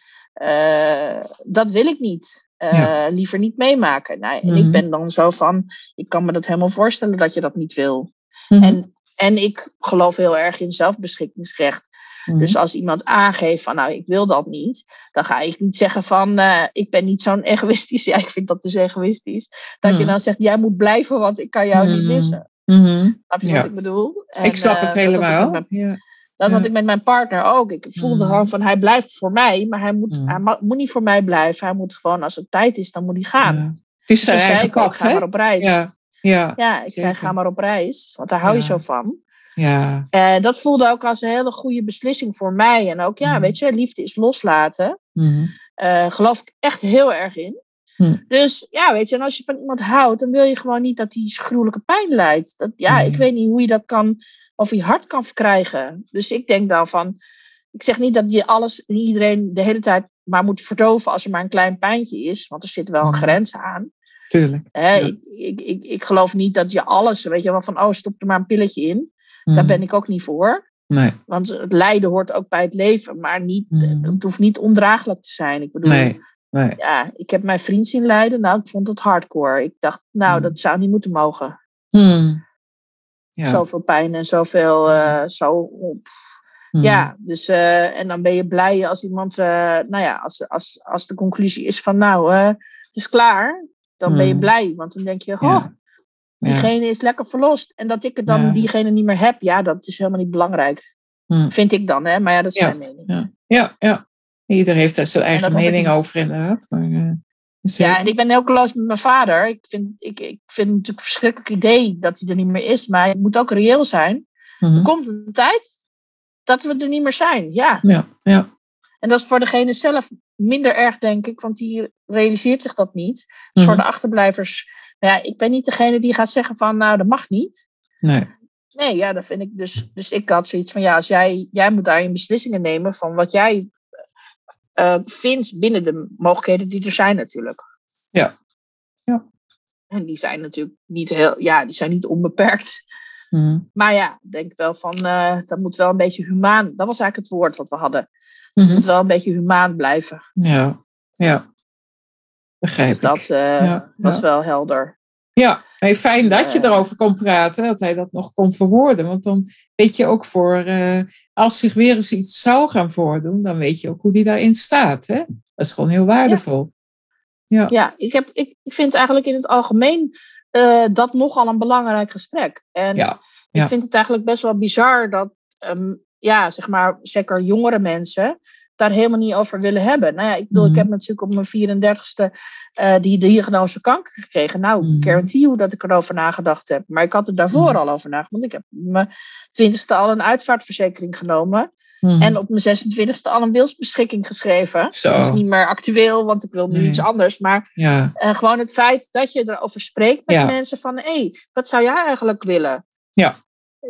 Speaker 2: dat wil ik niet.
Speaker 1: Ja.
Speaker 2: Liever niet meemaken. Nou, en
Speaker 1: Mhm.
Speaker 2: ik ben dan zo van, ik kan me dat helemaal voorstellen dat je dat niet wil.
Speaker 1: Mhm.
Speaker 2: En, en ik geloof heel erg in zelfbeschikkingsrecht.
Speaker 1: Mhm.
Speaker 2: Dus als iemand aangeeft van nou, ik wil dat niet, dan ga ik niet zeggen van eh, ik ben niet zo'n [laughs] egoïstisch. Ja, ik vind dat dus egoïstisch. Dat je
Speaker 1: Mhm.
Speaker 2: dan zegt, jij moet blijven, want ik kan jou niet
Speaker 1: Mhm.
Speaker 2: missen.
Speaker 1: Mhm.
Speaker 2: Snap je
Speaker 1: Ja.
Speaker 2: wat ik bedoel? En,
Speaker 1: ik snap
Speaker 2: eh,
Speaker 1: het
Speaker 2: dat ik
Speaker 1: helemaal. Ja.
Speaker 2: Dat had ik met mijn partner ook. Ik voelde gewoon van hij blijft voor mij, maar hij moet, hij moet niet voor mij blijven. Hij moet gewoon, als het tijd is, dan moet hij gaan.
Speaker 1: Ja. Het is
Speaker 2: Dus
Speaker 1: zijn
Speaker 2: zei
Speaker 1: eigen pad,
Speaker 2: ga
Speaker 1: hè?
Speaker 2: maar op reis. Ja,
Speaker 1: Ja. Ja.
Speaker 2: ik
Speaker 1: zeker.
Speaker 2: zei ga maar op reis, want daar hou je zo van.
Speaker 1: Ja.
Speaker 2: En dat voelde ook als een hele goede beslissing voor mij. En ook, ja,
Speaker 1: Mhm.
Speaker 2: weet je, liefde is loslaten.
Speaker 1: Mhm.
Speaker 2: Eh geloof ik echt heel erg in.
Speaker 1: Hm.
Speaker 2: Dus ja, weet je, en als je van iemand houdt, dan wil je gewoon niet dat die gruwelijke pijn leidt. Dat, ja,
Speaker 1: Nee.
Speaker 2: ik weet niet hoe je dat kan, of je hart kan verkrijgen. Dus ik denk dan van, ik zeg niet dat je alles en iedereen de hele tijd maar moet verdoven als er maar een klein pijntje is, want er zit wel een grens aan.
Speaker 1: Tuurlijk. Ja.
Speaker 2: ik, ik, ik, geloof niet dat je alles, weet je wel, van oh, stop er maar een pilletje in. Daar
Speaker 1: Mhm.
Speaker 2: ben ik ook niet voor.
Speaker 1: Nee.
Speaker 2: Want het lijden hoort ook bij het leven, maar niet,
Speaker 1: Mhm.
Speaker 2: het hoeft niet ondraaglijk te zijn. Ik bedoel,
Speaker 1: Nee. Nee.
Speaker 2: ja, ik heb mijn vriend zien lijden. Nou, ik vond het hardcore. Ik dacht, nou,
Speaker 1: Hmm.
Speaker 2: dat zou niet moeten mogen.
Speaker 1: Ja.
Speaker 2: Zoveel pijn en zoveel, eh, zo. Ja, dus, eh, en dan ben je blij als iemand, eh, nou ja, als, als, als de conclusie is van, nou, eh, het is klaar. Dan ben je
Speaker 1: Hmm.
Speaker 2: blij, want dan denk je, oh,
Speaker 1: Ja.
Speaker 2: Diegene is lekker verlost. En dat ik het dan diegene niet meer heb, ja, dat is helemaal niet belangrijk.
Speaker 1: Hmm.
Speaker 2: Vind ik dan, hè? Maar ja, dat is mijn mening.
Speaker 1: Ja. Ja. Iedereen heeft daar zijn eigen mening over, inderdaad. Maar, uh,
Speaker 2: ja, en ik ben heel close met mijn vader. Ik vind, ik, ik vind het natuurlijk een verschrikkelijk idee dat hij er niet meer is. Maar het moet ook reëel zijn. Er komt een tijd dat we er niet meer zijn. Ja.
Speaker 1: ja, ja.
Speaker 2: En dat is voor degene zelf minder erg, denk ik, want die realiseert zich dat niet. Dus voor de achterblijvers, ja, ik ben niet degene die gaat zeggen van, nou, dat mag niet.
Speaker 1: Nee.
Speaker 2: Nee, ja, dat vind ik dus. Dus ik had zoiets van, ja, als jij, jij moet daarin beslissingen nemen van wat jij uh, vindt binnen de mogelijkheden die er zijn natuurlijk.
Speaker 1: Ja. ja.
Speaker 2: En die zijn natuurlijk niet heel, ja, die zijn niet onbeperkt. Mm. Maar ja, ik denk wel van, uh, dat moet wel een beetje humaan. Dat was eigenlijk het woord wat we hadden. Het moet wel een beetje humaan blijven.
Speaker 1: Ja, ja. Begrijp
Speaker 2: dus dat uh, was wel helder.
Speaker 1: Ja, hey, fijn dat je erover kon praten, dat hij dat nog kon verwoorden. Want dan weet je ook voor, uh, als zich weer eens iets zou gaan voordoen, dan weet je ook hoe die daarin staat. Hè? Dat is gewoon heel waardevol.
Speaker 2: Ja, ja ik, heb, ik, ik vind eigenlijk in het algemeen uh, dat nogal een belangrijk gesprek. En
Speaker 1: ja,
Speaker 2: ik vind het eigenlijk best wel bizar dat, um, ja, zeg maar, zeker jongere mensen daar helemaal niet over willen hebben. Nou ja, ik bedoel, ik mhm. heb natuurlijk op mijn 34ste uh, eh, die diagnose kanker gekregen. Nou, mm. guarantee you dat ik erover nagedacht heb. Maar ik had er daarvoor mhm. al over nagedacht. Want ik heb mijn 20ste al een uitvaartverzekering genomen. Mhm. En op mijn 26e al een wilsbeschikking geschreven.
Speaker 1: Zo.
Speaker 2: Dat is niet meer actueel, want ik wil nu iets anders. Maar
Speaker 1: ja.
Speaker 2: uh, gewoon het feit dat je erover spreekt met mensen van... hé, hey, wat zou jij eigenlijk willen?
Speaker 1: Ja.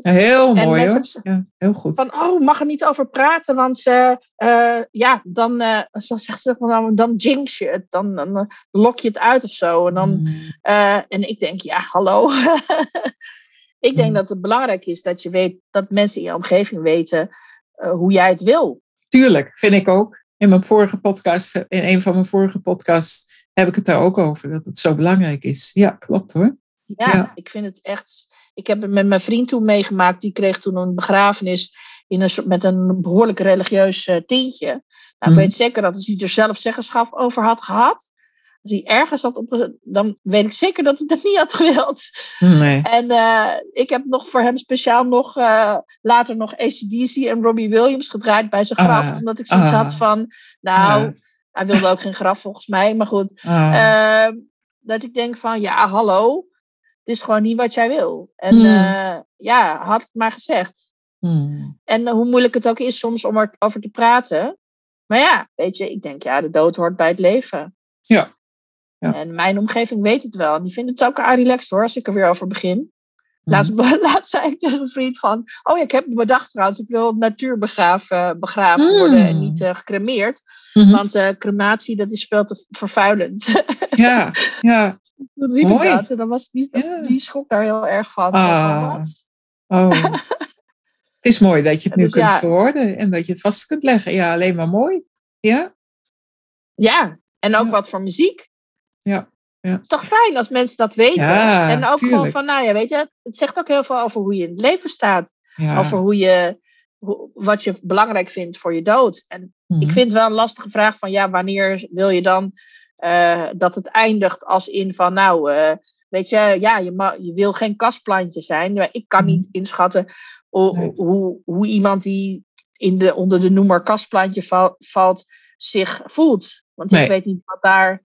Speaker 1: Heel mooi hoor. Ja, heel goed.
Speaker 2: Van, oh, mag er niet over praten, want uh, uh, ja, dan, uh, zo [laughs] zegt ze dan, dan jinx je het, dan, dan lok je het uit of zo. En, dan, mm. en ik denk, ja, hallo. [laughs] ik denk mm. dat het belangrijk is dat je weet, dat mensen in je omgeving weten hoe jij het wil.
Speaker 1: Tuurlijk, vind ik ook. In mijn vorige podcast, in een van mijn vorige podcasts, heb ik het daar ook over, dat het zo belangrijk is. Ja, klopt hoor.
Speaker 2: Ja, ik vind het echt. Ik heb het met mijn vriend toen meegemaakt. Die kreeg toen een begrafenis in een, met een behoorlijk religieus uh, tintje. Nou, ik mhm. weet zeker dat als hij er zelf zeggenschap over had gehad. Als hij ergens had op. Dan weet ik zeker dat hij dat niet had gewild.
Speaker 1: Nee.
Speaker 2: En uh, ik heb nog voor hem speciaal nog. Uh, later nog ACDC en Robbie Williams gedraaid bij zijn graf. Ah. omdat ik zoiets had ah. van. Nou. Hij wilde ook geen graf volgens mij. Maar goed.
Speaker 1: Ah.
Speaker 2: Ehm, dat ik denk van. Ja, hallo het is gewoon niet wat jij wil. En hmm. uh, ja, had het maar gezegd.
Speaker 1: Hmm.
Speaker 2: En uh, hoe moeilijk het ook is soms om erover te praten. Maar ja, weet je, ik denk ja, de dood hoort bij het leven.
Speaker 1: Ja. ja.
Speaker 2: En mijn omgeving weet het wel. En die vindt het ook relaxed hoor, als ik er weer over begin. Hmm. Laatst, [laughs] laatst zei ik tegen een vriend van... Oh ja, ik heb bedacht trouwens, ik wil natuurbegraven begraven worden en niet uh, gecremeerd. -hmm. Want crematie, dat is veel te vervuilend.
Speaker 1: ja, [laughs] ja.
Speaker 2: Toen riep Mooi. ik dat en dan was die, die schrok daar heel erg van.
Speaker 1: Ah. Oh. [laughs] het is mooi dat je het nu dus kunt verwoorden en dat je het vast kunt leggen. Ja, alleen maar mooi. Ja?
Speaker 2: Ja, en ook wat voor muziek.
Speaker 1: Ja. Ja.
Speaker 2: Het is toch fijn als mensen dat weten. Ja, en ook gewoon van, nou ja, weet je, het zegt ook heel veel over hoe je in het leven staat.
Speaker 1: Ja.
Speaker 2: Over hoe je, wat je belangrijk vindt voor je dood. En ik mhm. vind het wel een lastige vraag van, ja, wanneer wil je dan uh, dat het eindigt als in van, nou, uh, weet je, ja, je, je wil geen kastplantje zijn. Maar ik kan niet mhm. inschatten hoe, hoe, hoe iemand die in de, onder de noemer kastplantje valt zich voelt. Want ik weet niet wat daar,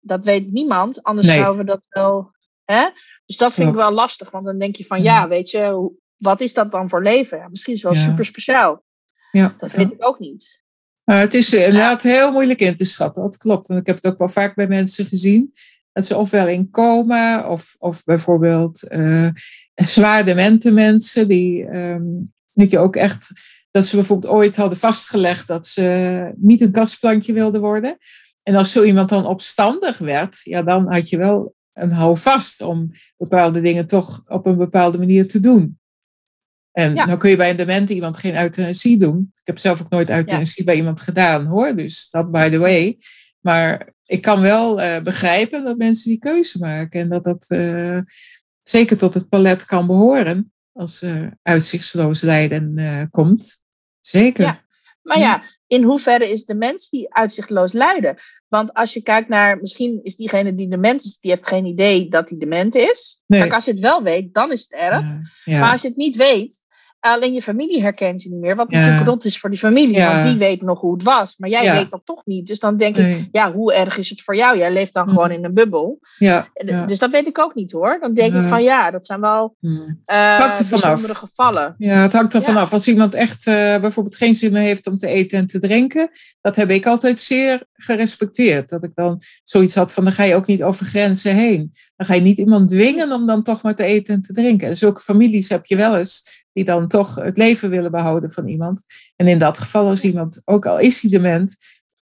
Speaker 2: dat weet niemand. Anders nee. zouden we dat wel. Hè? Dus dat vind ik wel lastig, want dan denk je van, ja, mhm. weet je, wat is dat dan voor leven? Misschien is het wel super speciaal.
Speaker 1: Ja.
Speaker 2: Dat weet ik ook niet.
Speaker 1: Uh, het is inderdaad heel moeilijk in te schatten, dat klopt. En ik heb het ook wel vaak bij mensen gezien. Dat ze ofwel in coma of, of bijvoorbeeld uh, zwaar demente mensen. Die, um, je ook echt, dat ze bijvoorbeeld ooit hadden vastgelegd dat ze niet een kastplantje wilden worden. En als zo iemand dan opstandig werd, ja, dan had je wel een houvast om bepaalde dingen toch op een bepaalde manier te doen. En dan kun je bij een demente iemand geen euthanasie doen. Ik heb zelf ook nooit euthanasie bij iemand gedaan hoor. Dus dat by the way. Maar ik kan wel uh, begrijpen dat mensen die keuze maken. En dat dat uh, zeker tot het palet kan behoren. Als uh, uitzichtsloos lijden komt. Zeker.
Speaker 2: Ja. Maar ja, in hoeverre is de mens die uitzichtloos lijden? Want als je kijkt naar, misschien is diegene die dement is, die heeft geen idee dat hij dement is.
Speaker 1: Nee.
Speaker 2: Maar als je het wel weet, dan is het erg. Maar als je het niet weet, Alleen je familie herkent je niet meer. Wat natuurlijk rot is voor die familie. Want die weet nog hoe het was. Maar jij weet dat toch niet. Dus dan denk ik, ja, hoe erg is het voor jou? Jij leeft dan gewoon in een bubbel. Ja. Dus dat weet ik ook niet hoor. Dan denk ik van ja, dat zijn wel uh, bijzondere gevallen.
Speaker 1: Ja, het hangt er vanaf. Als iemand echt uh, bijvoorbeeld geen zin meer heeft om te eten en te drinken. Dat heb ik altijd zeer gerespecteerd. Dat ik dan zoiets had van, dan ga je ook niet over grenzen heen. Dan ga je niet iemand dwingen om dan toch maar te eten en te drinken. En zulke families heb je wel eens die dan toch het leven willen behouden van iemand. En in dat geval als iemand, ook al is hij dement,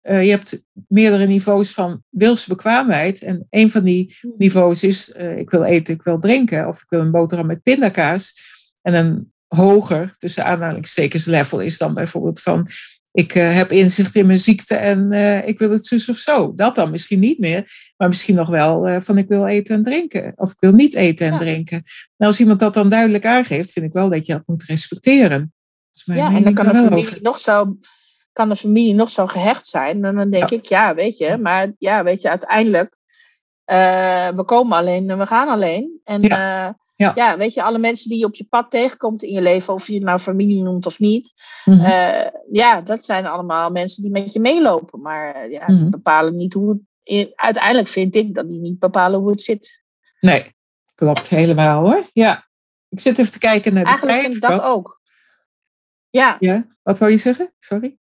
Speaker 1: uh, je hebt meerdere niveaus van wilsbekwaamheid. En een van die niveaus is, uh, ik wil eten, ik wil drinken, of ik wil een boterham met pindakaas. En een hoger, tussen aanhalingstekens, level is dan bijvoorbeeld van, ik uh, heb inzicht in mijn ziekte en uh, ik wil het zus of zo. Dat dan misschien niet meer, maar misschien nog wel uh, van ik wil eten en drinken. Of ik wil niet eten en ja. drinken. Nou, als iemand dat dan duidelijk aangeeft, vind ik wel dat je dat moet respecteren.
Speaker 2: ja, en dan kan de, familie nog zo, kan de familie nog zo gehecht zijn. En dan denk ja. ik, ja, weet je, maar ja, weet je, uiteindelijk, we komen alleen en we gaan alleen. En ja. Ja. ja, weet je, alle mensen die je op je pad tegenkomt in je leven, of je het nou familie noemt of niet, mm -hmm. uh, ja, dat zijn allemaal mensen die met je meelopen. Maar ja, mm -hmm. bepalen niet hoe het. Uiteindelijk vind ik dat die niet bepalen hoe het zit.
Speaker 1: Nee, klopt helemaal hoor. Ja, ik zit even te kijken naar de
Speaker 2: Eigenlijk
Speaker 1: tijd.
Speaker 2: dat ook. Ja.
Speaker 1: ja. Wat wil je zeggen? Sorry.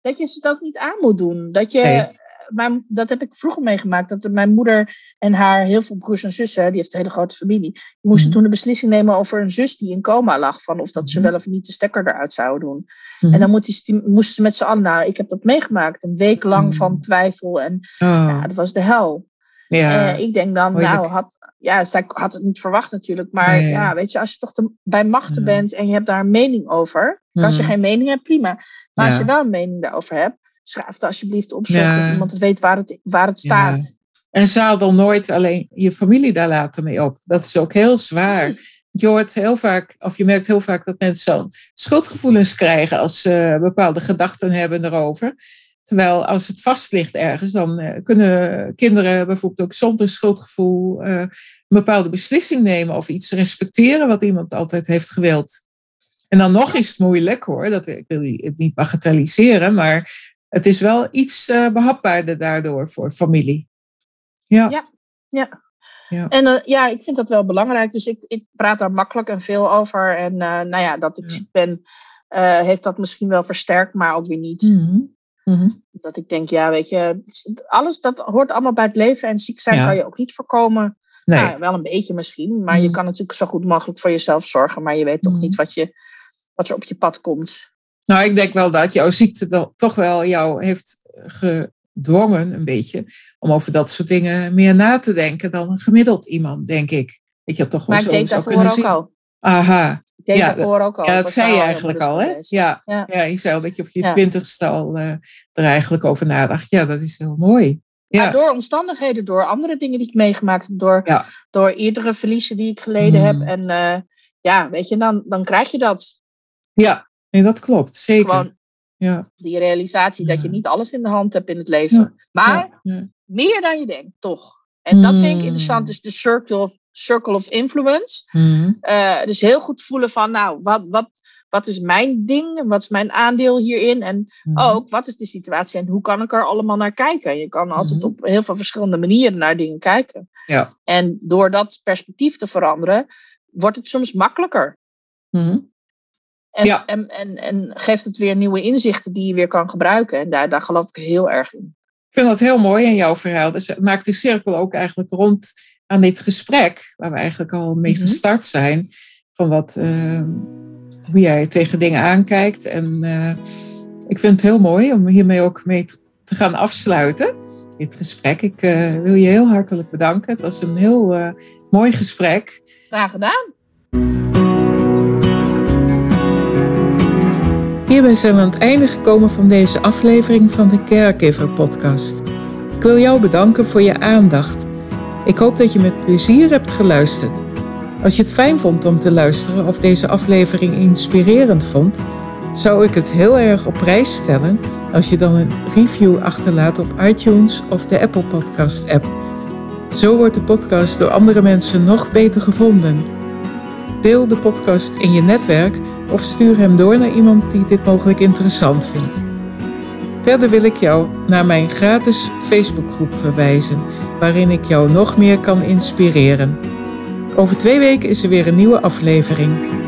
Speaker 2: Dat je het ook niet aan moet doen. Dat je, nee mijn, dat heb ik vroeger meegemaakt. Dat mijn moeder en haar heel veel broers en zussen, die heeft een hele grote familie, die moesten mm. toen de beslissing nemen over een zus die in coma lag. Van of dat ze wel of niet de stekker eruit zouden doen. Mm. En dan moesten ze met z'n allen, nou, ik heb dat meegemaakt. Een week lang mm. van twijfel. En oh. ja, dat was de hel. Ja. Uh, ik denk dan, nou, had, ja, zij had het niet verwacht natuurlijk. Maar nee. ja, weet je, als je toch de, bij machten bent en je hebt daar een mening over. Als je geen mening hebt, prima. Maar als je wel een mening daarover hebt, schrijf het alsjeblieft op, zodat ja. iemand het weet waar het, waar het staat. Ja.
Speaker 1: En zadel nooit alleen je familie daar later mee op. Dat is ook heel zwaar. Je hoort heel vaak, of je merkt heel vaak dat mensen zo'n schuldgevoelens krijgen als ze bepaalde gedachten hebben erover. Terwijl als het vast ligt ergens, dan uh, kunnen kinderen bijvoorbeeld ook zonder schuldgevoel uh, een bepaalde beslissing nemen of iets respecteren wat iemand altijd heeft gewild. En dan nog is het moeilijk hoor, dat, ik wil het niet bagatelliseren, maar het is wel iets uh, behapbaarder daardoor voor familie.
Speaker 2: Ja. Ja, ja. ja. En uh, ja, ik vind dat wel belangrijk. Dus ik, ik praat daar makkelijk en veel over. En uh, nou ja, dat ik ziek ben, heeft dat misschien wel versterkt, maar ook weer niet.
Speaker 1: Mm -hmm. Mm -hmm.
Speaker 2: Dat ik denk, ja, weet je, alles dat hoort allemaal bij het leven. En ziek zijn ja. kan je ook niet voorkomen. Nee. Nou, wel een beetje misschien, maar mm. je kan natuurlijk zo goed mogelijk voor jezelf zorgen. Maar je weet toch niet wat, je, wat er op je pad komt.
Speaker 1: Nou, ik denk wel dat jouw ziekte toch wel jou heeft gedwongen, een beetje, om over dat soort dingen meer na te denken dan een gemiddeld iemand, denk ik. Dat je toch wel
Speaker 2: maar
Speaker 1: zo
Speaker 2: ik deed daarvoor ook
Speaker 1: zien.
Speaker 2: al.
Speaker 1: Aha.
Speaker 2: Ik deed ja, daarvoor ook al.
Speaker 1: Ja, dat zei je eigenlijk al, hè? Ja, ja. ja, je zei al dat je op je
Speaker 2: Ja.
Speaker 1: twintigste al eh, er eigenlijk over nadacht. Ja, dat is heel mooi. Ja.
Speaker 2: Maar door omstandigheden, door andere dingen die ik meegemaakt heb, door,
Speaker 1: Ja.
Speaker 2: door eerdere verliezen die ik geleden
Speaker 1: Mm.
Speaker 2: heb. En eh, ja, weet je, dan, dan krijg je dat.
Speaker 1: Ja, nee, dat klopt. Zeker.
Speaker 2: Gewoon
Speaker 1: Ja.
Speaker 2: die realisatie dat je niet alles in de hand hebt in het leven. Maar meer dan je denkt, toch. En dat vind ik
Speaker 1: Mm.
Speaker 2: interessant. Dus de circle of, circle of influence.
Speaker 1: Mhm.
Speaker 2: Eh, dus heel goed voelen van, nou, wat, wat, wat is mijn ding? Wat is mijn aandeel hierin? En
Speaker 1: Mhm.
Speaker 2: ook, wat is de situatie en hoe kan ik er allemaal naar kijken? Je kan altijd op heel veel verschillende manieren naar dingen kijken.
Speaker 1: Ja.
Speaker 2: En door dat perspectief te veranderen, wordt het soms makkelijker.
Speaker 1: Mhm.
Speaker 2: En,
Speaker 1: Ja.
Speaker 2: en, en, en geeft het weer nieuwe inzichten die je weer kan gebruiken. En daar, daar geloof ik heel erg in.
Speaker 1: Ik vind dat heel mooi in jouw verhaal. Dus het maakt de cirkel ook eigenlijk rond aan dit gesprek, waar we eigenlijk al mee
Speaker 2: Mhm.
Speaker 1: gestart zijn, van wat, eh, hoe jij tegen dingen aankijkt. En eh, ik vind het heel mooi om hiermee ook mee te- te gaan afsluiten, dit gesprek. Ik eh, wil je heel hartelijk bedanken. Het was een heel eh, mooi gesprek.
Speaker 2: Graag gedaan.
Speaker 1: Hierbij zijn we aan het einde gekomen van deze aflevering van de Caregiver Podcast. Ik wil jou bedanken voor je aandacht. Ik hoop dat je met plezier hebt geluisterd. Als je het fijn vond om te luisteren of deze aflevering inspirerend vond, zou ik het heel erg op prijs stellen als je dan een review achterlaat op iTunes of de Apple Podcast app. Zo wordt de podcast door andere mensen nog beter gevonden. Deel de podcast in je netwerk of stuur hem door naar iemand die dit mogelijk interessant vindt. Verder wil ik jou naar mijn gratis Facebookgroep verwijzen, waarin ik jou nog meer kan inspireren. Over twee weken is er weer een nieuwe aflevering.